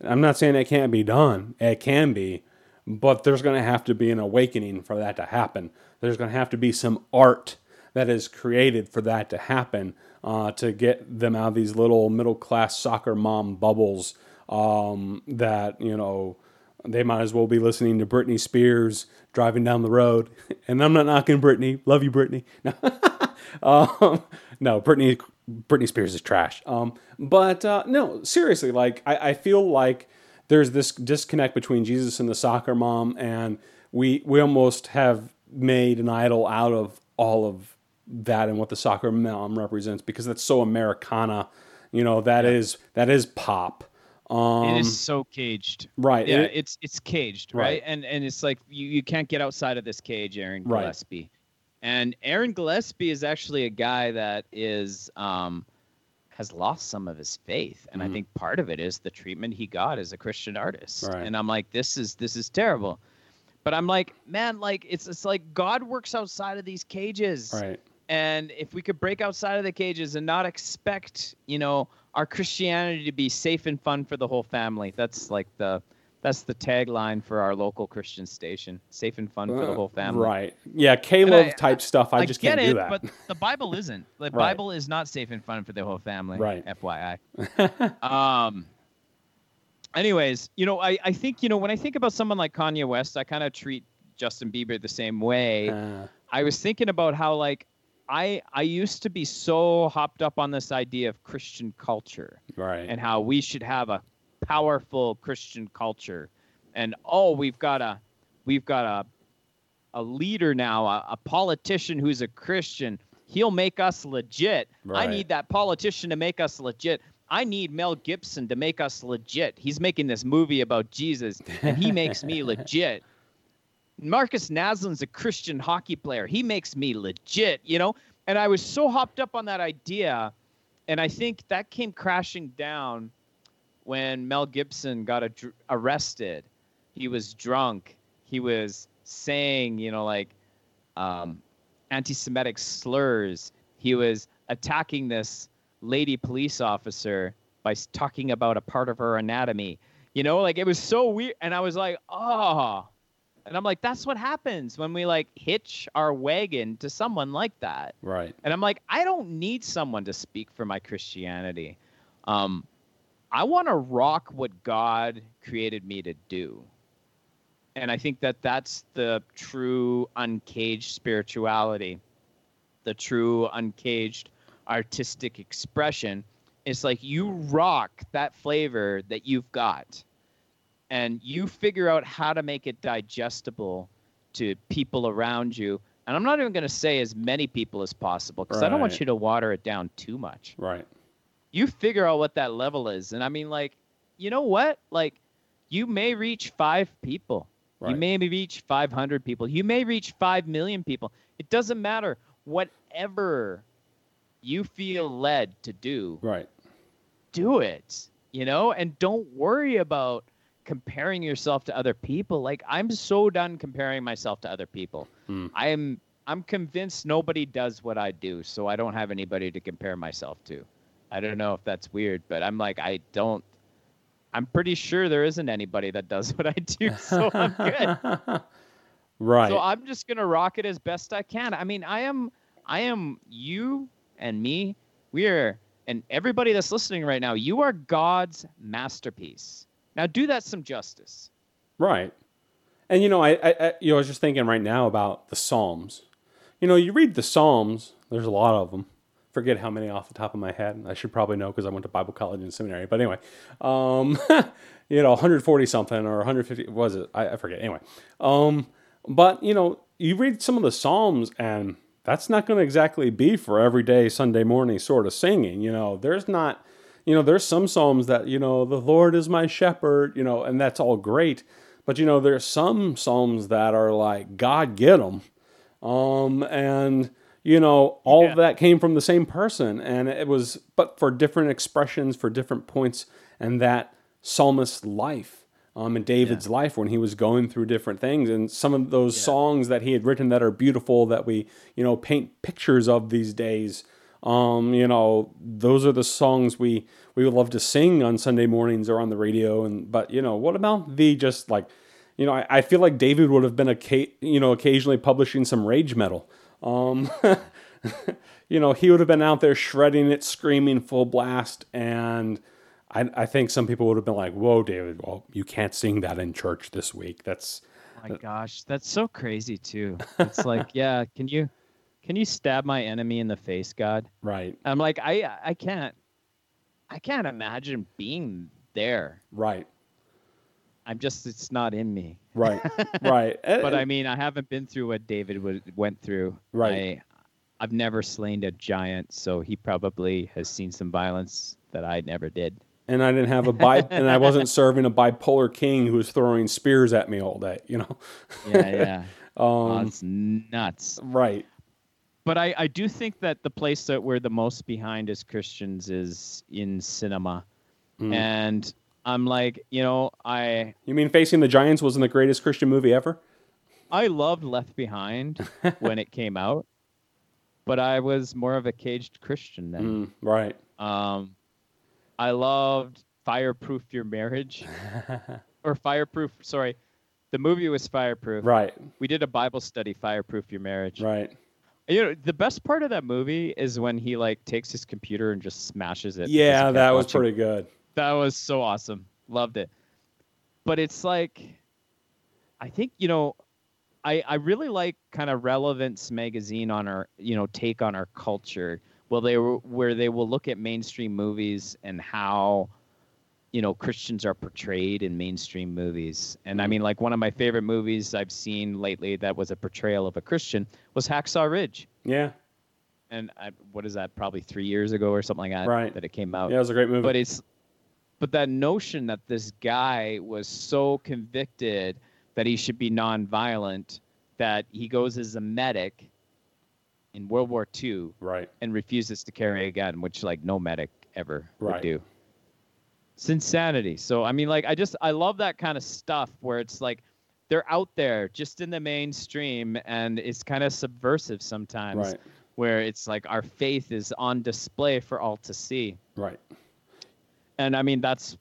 I'm not saying it can't be done. It can be, but there's going to have to be an awakening for that to happen. There's going to have to be some art that is created for that to happen uh, to get them out of these little middle class soccer mom bubbles um, that, you know, they might as well be listening to Britney Spears driving down the road. [laughs] And I'm not knocking Britney. Love you, Britney. [laughs] um, no, Britney Britney Spears is trash. Um, but uh, no, seriously, like I, I feel like there's this disconnect between Jesus and the soccer mom, and we we almost have made an idol out of all of that and what the soccer mom represents because that's so Americana. You know that is that is pop. Um, it is so caged. right. Yeah, it- it's it's caged, Right. right? And and it's like you, you can't get outside of this cage, Aaron Right. Gillespie. And Aaron Gillespie is actually a guy that is um has lost some of his faith. And Mhm. I think part of it is the treatment he got as a Christian artist. Right. And I'm like, this is this is terrible. But I'm like, man, like it's it's like God works outside of these cages. right. And if we could break outside of the cages and not expect, you know, our Christianity to be safe and fun for the whole family, that's like the that's the tagline for our local Christian station. Safe and fun for the Uh, whole family. Right. Yeah, K-LOVE I- type stuff. I, just get can't it, do that. but the Bible isn't. The [laughs] Right. Bible is not safe and fun for the whole family. Right. FYI. [laughs] um. Anyways, you know, I, I think you know when I think about someone like Kanye West, I kind of treat Justin Bieber the same way. Uh, I was thinking about how like I I used to be so hopped up on this idea of Christian culture right. and how we should have a powerful Christian culture, and oh, we've got a we've got a a leader now, a, a politician who's a Christian. He'll make us legit. I need that politician to make us legit. I need Mel Gibson to make us legit. He's making this movie about Jesus, and he makes me [laughs] legit. Marcus Naslin's a Christian hockey player. He makes me legit, you know? And I was so hopped up on that idea. And I think that came crashing down when Mel Gibson got arrested. He was drunk. He was saying, you know, like um, anti Semitic slurs. He was attacking this lady police officer by talking about a part of her anatomy. You know, like it was so weird. And I was like, oh. And I'm like, that's what happens when we like hitch our wagon to someone like that. right. And I'm like, I don't need someone to speak for my Christianity. Um, I want to rock what God created me to do. And I think that that's the true uncaged spirituality, the true uncaged artistic expression. It's like you rock that flavor that you've got and you figure out how to make it digestible to people around you. And I'm not even going to say as many people as possible because I don't want you to water it down too much. Right. You figure out what that level is. And I mean, like, you know what? Like, you may reach five people. Right. You may reach 500 people. You may reach 5 million people. It doesn't matter. Whatever you feel led to do, Right. do it, you know, and don't worry about comparing yourself to other people. Like I'm so done comparing myself to other people. Hmm. I am I'm convinced nobody does what I do, so I don't have anybody to compare myself to. I don't know if that's weird, but I'm like I don't I'm pretty sure there isn't anybody that does [laughs] what I do, so I'm good. [laughs] right. So I'm just gonna rock it as best I can. I mean, I am, I am you and me. We are, and everybody that's listening right now, you are God's masterpiece. Now do that some justice. Right. And you know, I, I, I you know, I was just thinking right now about the Psalms. You know, you read the Psalms. There's a lot of them. Forget how many off the top of my head. I should probably know because I went to Bible college and seminary. But anyway, um, [laughs] you know, 140 something or 150 was it? I, I forget. Anyway, um, but you know, you read some of the Psalms and that's not going to exactly be for everyday Sunday morning sort of singing. You know, there's not, you know, there's some Psalms that, you know, the Lord is my shepherd, you know, and that's all great. But, you know, there's some Psalms that are like, God get them. Um, and, you know, all Yeah. of that came from the same person. And it was, but for different expressions, for different points, and that psalmist's life um, in David's life when he was going through different things. And some of those Yeah. songs that he had written that are beautiful that we, you know, paint pictures of these days. Um, you know, those are the songs we we would love to sing on Sunday mornings or on the radio. And but you know, what about the just like, you know, I, I feel like David would have been a you know occasionally publishing some rage metal. Um, [laughs] you know, he would have been out there shredding it, screaming full blast, and I, I think some people would have been like, "Whoa, David, well, you can't sing that in church this week." That's My gosh, that's so crazy too. It's like, [laughs] yeah, can you, can you stab my enemy in the face, God? right, I'm like, I, I can't, I can't imagine being there. right, I'm just, it's not in me. right, [laughs] right. but I mean, I haven't been through what David would, went through. Right. I, I've never slain a giant, so he probably has seen some violence that I never did. and I didn't have a bi- and I wasn't [laughs] serving a bipolar king who was throwing spears at me all day. You know, Yeah, yeah. [laughs] oh, um, it's nuts. right, But I, I do think that the place that we're the most behind as Christians is in cinema. Mm. And I'm like, you know, I You mean Facing the Giants wasn't the greatest Christian movie ever? I loved Left Behind [laughs] when it came out, but I was more of a caged Christian then. Mm, right. Um, I loved Fireproof Your Marriage. [laughs] or Fireproof. Sorry, the movie was Fireproof. Right. We did a Bible study, Fireproof Your Marriage. Right. You know, the best part of that movie is when he like takes his computer and just smashes it. Yeah, that was pretty good. that was so awesome. Loved it. But it's like I think, you know, I I really like kind of Relevant magazine on our, you know, take on our culture. Well, they were where they will look at mainstream movies and how you know Christians are portrayed in mainstream movies. And I mm-hmm. mean like one of my favorite movies I've seen lately that was a portrayal of a Christian was Hacksaw Ridge. Yeah. And I, what is that? Probably 3 years ago or something like that Right. that it came out Yeah, it was a great movie. but it's but that notion that this guy was so convicted that he should be nonviolent that he goes as a medic in World War II right. and refuses to carry a gun, which like no medic ever Right. would do. It's insanity. So I mean, like I just I love that kind of stuff where it's like they're out there just in the mainstream and it's kind of subversive sometimes Right. where it's like our faith is on display for all to see Right. and I mean that's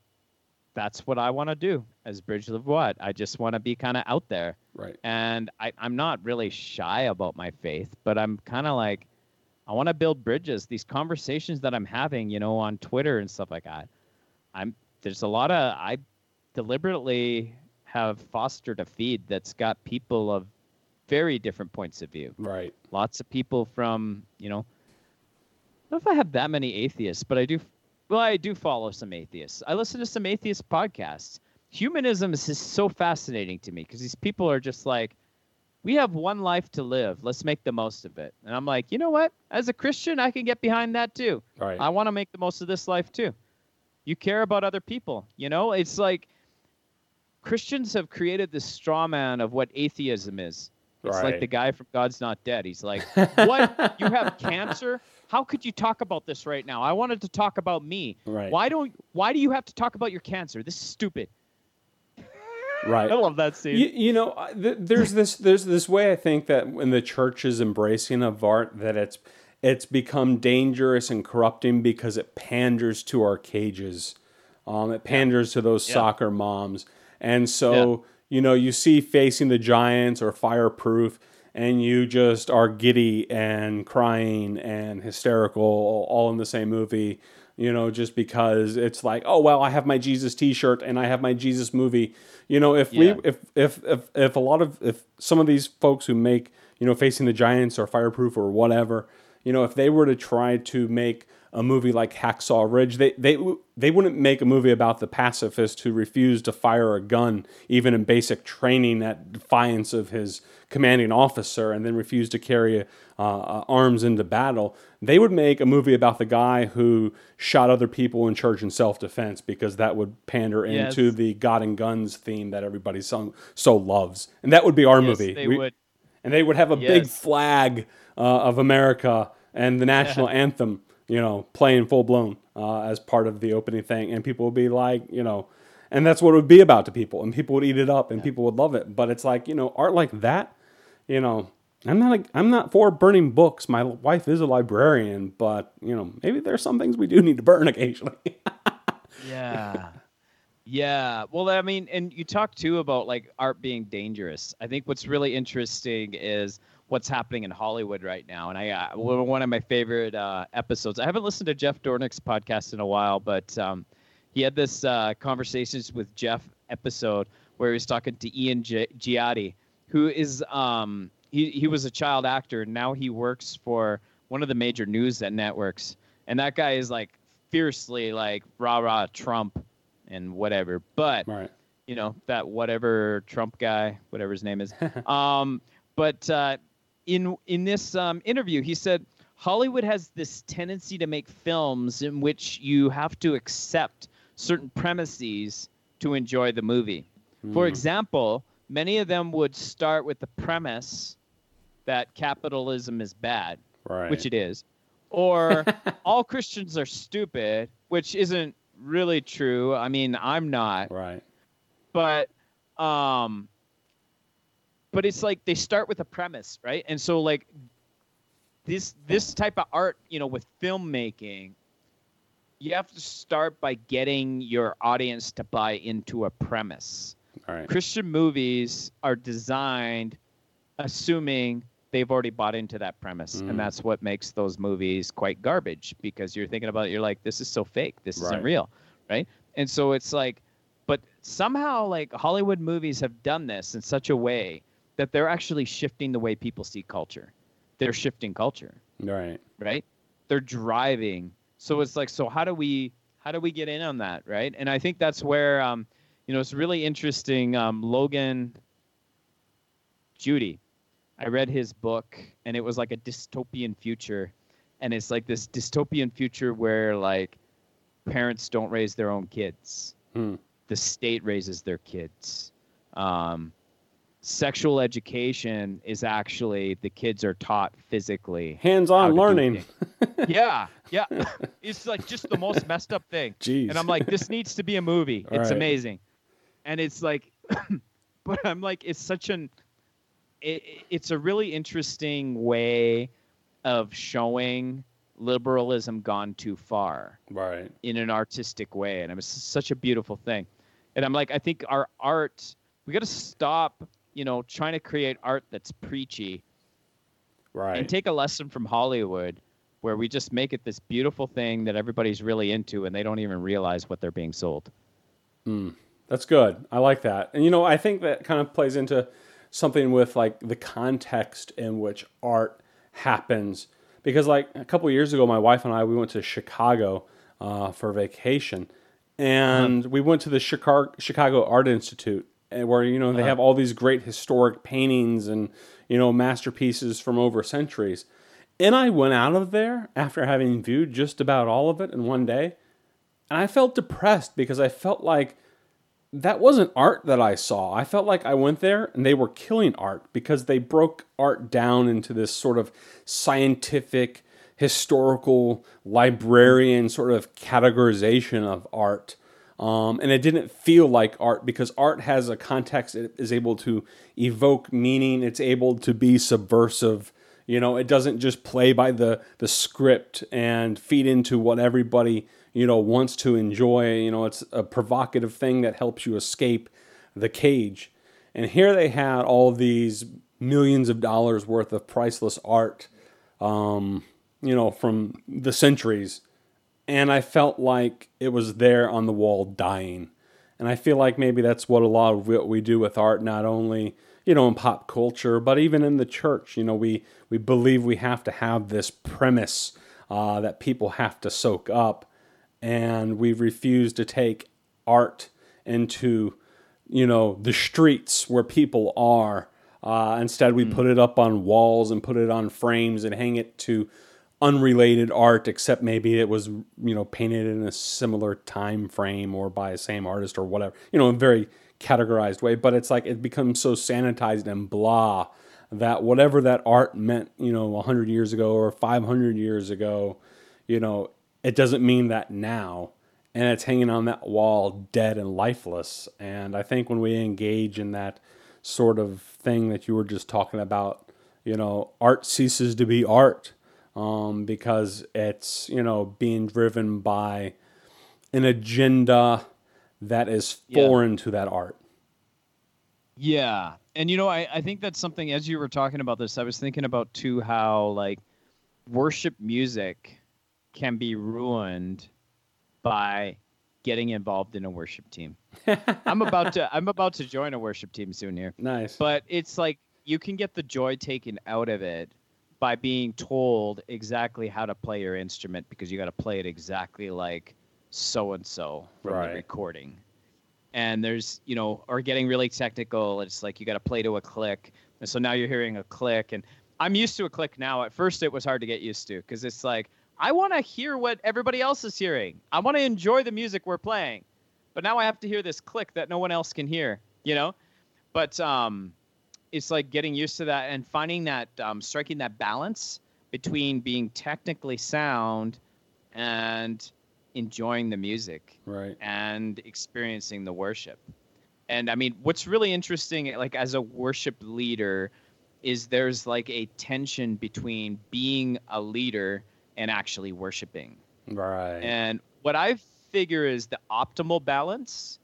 that's what I want to do as Bridge of What. I just want to be kind of out there, Right. and I, I'm not really shy about my faith, but I'm kind of like I want to build bridges. These conversations that I'm having, you know, on Twitter and stuff like that. I'm there's a lot of I deliberately have fostered a feed that's got people of very different points of view Right. lots of people from you know I don't know if I have that many atheists, but I do. Well, I do follow some atheists. I listen to some atheist podcasts. Humanism is just so fascinating to me because these people are just like, we have one life to live. Let's make the most of it. And I'm like, you know what? As a Christian, I can get behind that too. Right. I want to make the most of this life too. You care about other people. You know, it's like Christians have created this straw man of what atheism is. It's like the guy from God's Not Dead. He's like, [laughs] "What? you have cancer? How could you talk about this right now? I wanted to talk about me. Right. Why don't? Why do you have to talk about your cancer? This is stupid." Right. [laughs] I love that scene. You, you know, th- there's this there's this way I think that when the church is embracing of art, that it's it's become dangerous and corrupting because it panders to our cages, um, it panders to those Yeah. soccer moms, and so you know you see facing the giants or fireproof, and you just are giddy and crying and hysterical all, in the same movie. You know, just because it's like, oh well, I have my Jesus T-shirt and I have my Jesus movie. You know, if Yeah. we if if if if a lot of if some of these folks who make you know facing the giants or fireproof or whatever you know if they were to try to make a movie like hacksaw ridge they they they wouldn't make a movie about the pacifist who refused to fire a gun even in basic training at defiance of his commanding officer and then refused to carry uh, uh, arms into battle they would make a movie about the guy who shot other people in church in self-defense because that would pander Yes. into the god and guns theme that everybody so, so loves and that would be our Yes, movie they We- would. and they would have a big flag uh, of America and the national anthem, you know, playing full blown uh, as part of the opening thing, and people would be like, you know, and that's what it would be about to people, and people would eat it up, and people would love it. But it's like, you know, art like that, you know. I'm not. I'm not for burning books. My wife is a librarian, but you know, maybe there's some things we do need to burn occasionally. [laughs] Yeah. Yeah. Well, I mean, and you talk too about like art being dangerous. I think what's really interesting is what's happening in Hollywood right now. And I, uh, one of my favorite uh, episodes, I haven't listened to Jeff Dornik's podcast in a while, but um, he had this uh, conversations with Jeff episode where he was talking to Ian Gi- Giotti, who is, um, he, he was a child actor. And now he works for one of the major news networks. And that guy is like fiercely like rah rah Trump and whatever. But right. you know that whatever Trump guy, whatever his name is. [laughs] um, but uh, in in this um, interview, he said Hollywood has this tendency to make films in which you have to accept certain premises to enjoy the movie. For example, many of them would start with the premise that capitalism is bad, Right. which it is, or [laughs] all Christians are stupid, which isn't really true. I mean, I'm not, right. but um but it's like they start with a premise, right? And so like this this type of art, you know, with filmmaking you have to start by getting your audience to buy into a premise. All right. Christian movies are designed assuming they've already bought into that premise. Mm. And that's what makes those movies quite garbage because you're thinking about it, you're like, this is so fake. This isn't real. Right. And so it's like, but somehow like Hollywood movies have done this in such a way that they're actually shifting the way people see culture. They're shifting culture Right. right? They're driving. So it's like so how do we how do we get in on that right? And i think that's where um you know it's really interesting um logan judy. I read his book and it was like a dystopian future. And it's like this dystopian future where like parents don't raise their own kids. Hmm. the state raises their kids. Um sexual education is actually the kids are taught physically Hands-on how to do learning. yeah, yeah. It's like just the most messed up thing. [laughs] Jeez. And I'm like, this needs to be a movie. All it's right. amazing. And it's like, [clears throat] but I'm like, it's such an, it, it's a really interesting way of showing liberalism gone too far right. in an artistic way. And it was such a beautiful thing. And I'm like, I think our art, we got to stop, you know, trying to create art that's preachy Right. and take a lesson from Hollywood where we just make it this beautiful thing that everybody's really into and they don't even realize what they're being sold. That's good. I like that. And you know, I think that kind of plays into something with like the context in which art happens. Because like a couple years ago, my wife and I we went to Chicago uh, for vacation, and we went to the Chicago Art Institute, where you know they uh-huh. have all these great historic paintings and you know masterpieces from over centuries. And I went out of there after having viewed just about all of it in one day, and I felt depressed because I felt like that wasn't art that I saw. I felt like I went there and they were killing art because they broke art down into this sort of scientific, historical, librarian sort of categorization of art. Um, and it didn't feel like art because art has a context. It is able to evoke meaning. It's able to be subversive. You know, it doesn't just play by the the script and feed into what everybody you know wants to enjoy. You know, it's a provocative thing that helps you escape the cage. And here they had all these millions of dollars worth of priceless art, um, you know, from the centuries, and I felt like it was there on the wall dying. And I feel like maybe that's what a lot of what we do with art, not only you know in pop culture, but even in the church. You know, we we believe we have to have this premise uh, that people have to soak up, and we refuse to take art into you know the streets where people are. Uh, instead, we put it up on walls and put it on frames and hang it to unrelated art, except maybe it was you know painted in a similar time frame or by the same artist or whatever. You know, in a very categorized way. But it's like it becomes so sanitized and blah that whatever that art meant, you know, 100 years ago or 500 years ago, you know, it doesn't mean that now. And it's hanging on that wall dead and lifeless. And I think when we engage in that sort of thing that you were just talking about, you know, art ceases to be art um, because it's, you know, being driven by an agenda that is Yeah. foreign to that art. Yeah. And you know, I, I think that's something as you were talking about this, I was thinking about too how like worship music can be ruined by getting involved in a worship team. [laughs] I'm about to I'm about to join a worship team soon here. Nice. But it's like you can get the joy taken out of it by being told exactly how to play your instrument because you got to play it exactly like so and so from Right. the recording. And there's, you know, or getting really technical, it's like you got to play to a click. And so now you're hearing a click and I'm used to a click now. At first it was hard to get used to because it's like I want to hear what everybody else is hearing. I want to enjoy the music we're playing. But now I have to hear this click that no one else can hear, you know? But um it's like getting used to that and finding that um, striking that balance between being technically sound and enjoying the music right. and experiencing the worship. And I mean, what's really interesting, like as a worship leader, is there's like a tension between being a leader and actually worshiping. Right. And what I figure is the optimal balance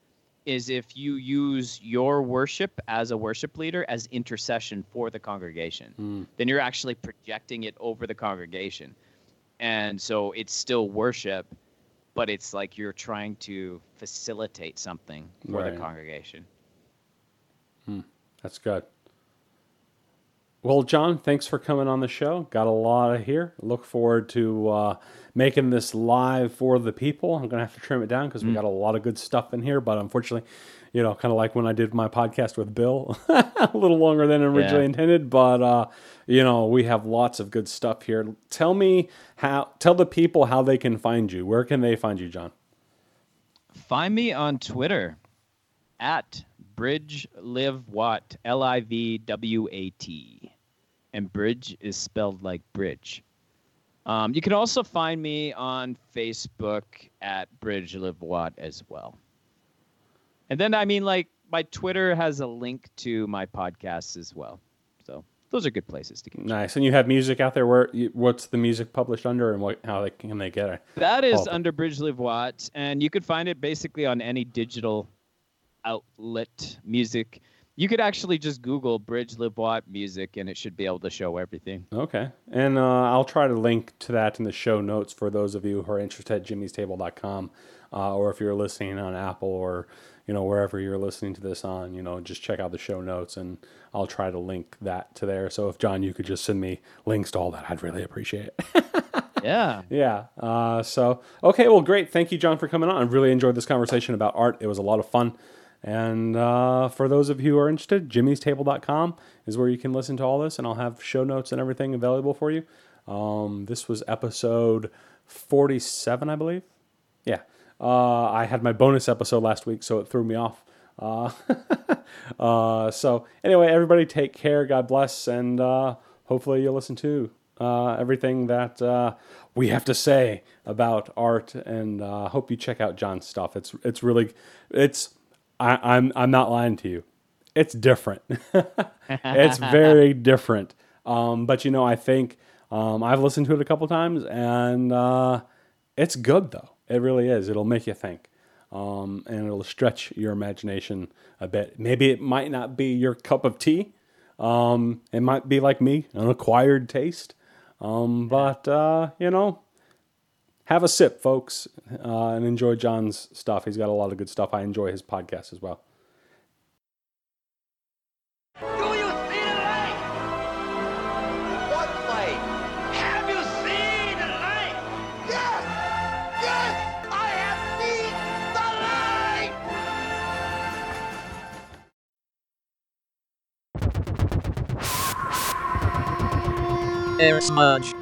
is if you use your worship as a worship leader as intercession for the congregation. Mm. Then you're actually projecting it over the congregation. And so it's still worship, but it's like you're trying to facilitate something for Right. the congregation. That's good. Well, John, thanks for coming on the show. Got a lot of here. Look forward to uh, making this live for the people. I'm going to have to trim it down because we got a lot of good stuff in here. But unfortunately, you know, kind of like when I did my podcast with Bill, [laughs] a little longer than originally Yeah. intended. But, uh, you know, we have lots of good stuff here. Tell me how, tell the people how they can find you. Where can they find you, John? Find me on Twitter at Bridge Live Watt, L I V W A T. And bridge is spelled like bridge. Um, you can also find me on Facebook at Bridge Live Watt as well. And then, I mean, like, my Twitter has a link to my podcasts as well. So those are good places to get. Nice. And you have music out there. Where you, what's the music published under, and what how they, can they get it? That is under Bridge Live Watt, and you could find it basically on any digital outlet music. You could actually just Google Bridge Live music, and it should be able to show everything. Okay. And uh, I'll try to link to that in the show notes for those of you who are interested at jimmystable.com uh, or if you're listening on Apple or you know wherever you're listening to this on, you know, just check out the show notes and I'll try to link that to there. So if John you could just send me links to all that, I'd really appreciate it. [laughs] Yeah. Yeah. Uh, so, okay, well, great. Thank you, John, for coming on. I really enjoyed this conversation about art. It was a lot of fun. And uh, for those of you who are interested, jimmystable.com is where you can listen to all this, and I'll have show notes and everything available for you. Um, this was episode 47, I believe. Yeah. Uh, I had my bonus episode last week, so it threw me off. Uh, [laughs] uh, so, anyway, everybody take care. God bless. And uh, hopefully you'll listen to uh, everything that we have to say about art. And hope you check out John's stuff. It's, it's really, it's, I, I'm, I'm not lying to you. It's different. [laughs] it's very different. Um, but you know, I think um, I've listened to it a couple times, and uh, it's good though. It really is. It'll make you think, um, and it'll stretch your imagination a bit. Maybe it might not be your cup of tea. Um, it might be like me, an acquired taste. Um, but uh, you know, have a sip, folks, uh, and enjoy John's stuff. He's got a lot of good stuff. I enjoy his podcast as well. Do you see the light? What light? Have you seen the light? Yes! Yes! I have seen the light! Air Smudge.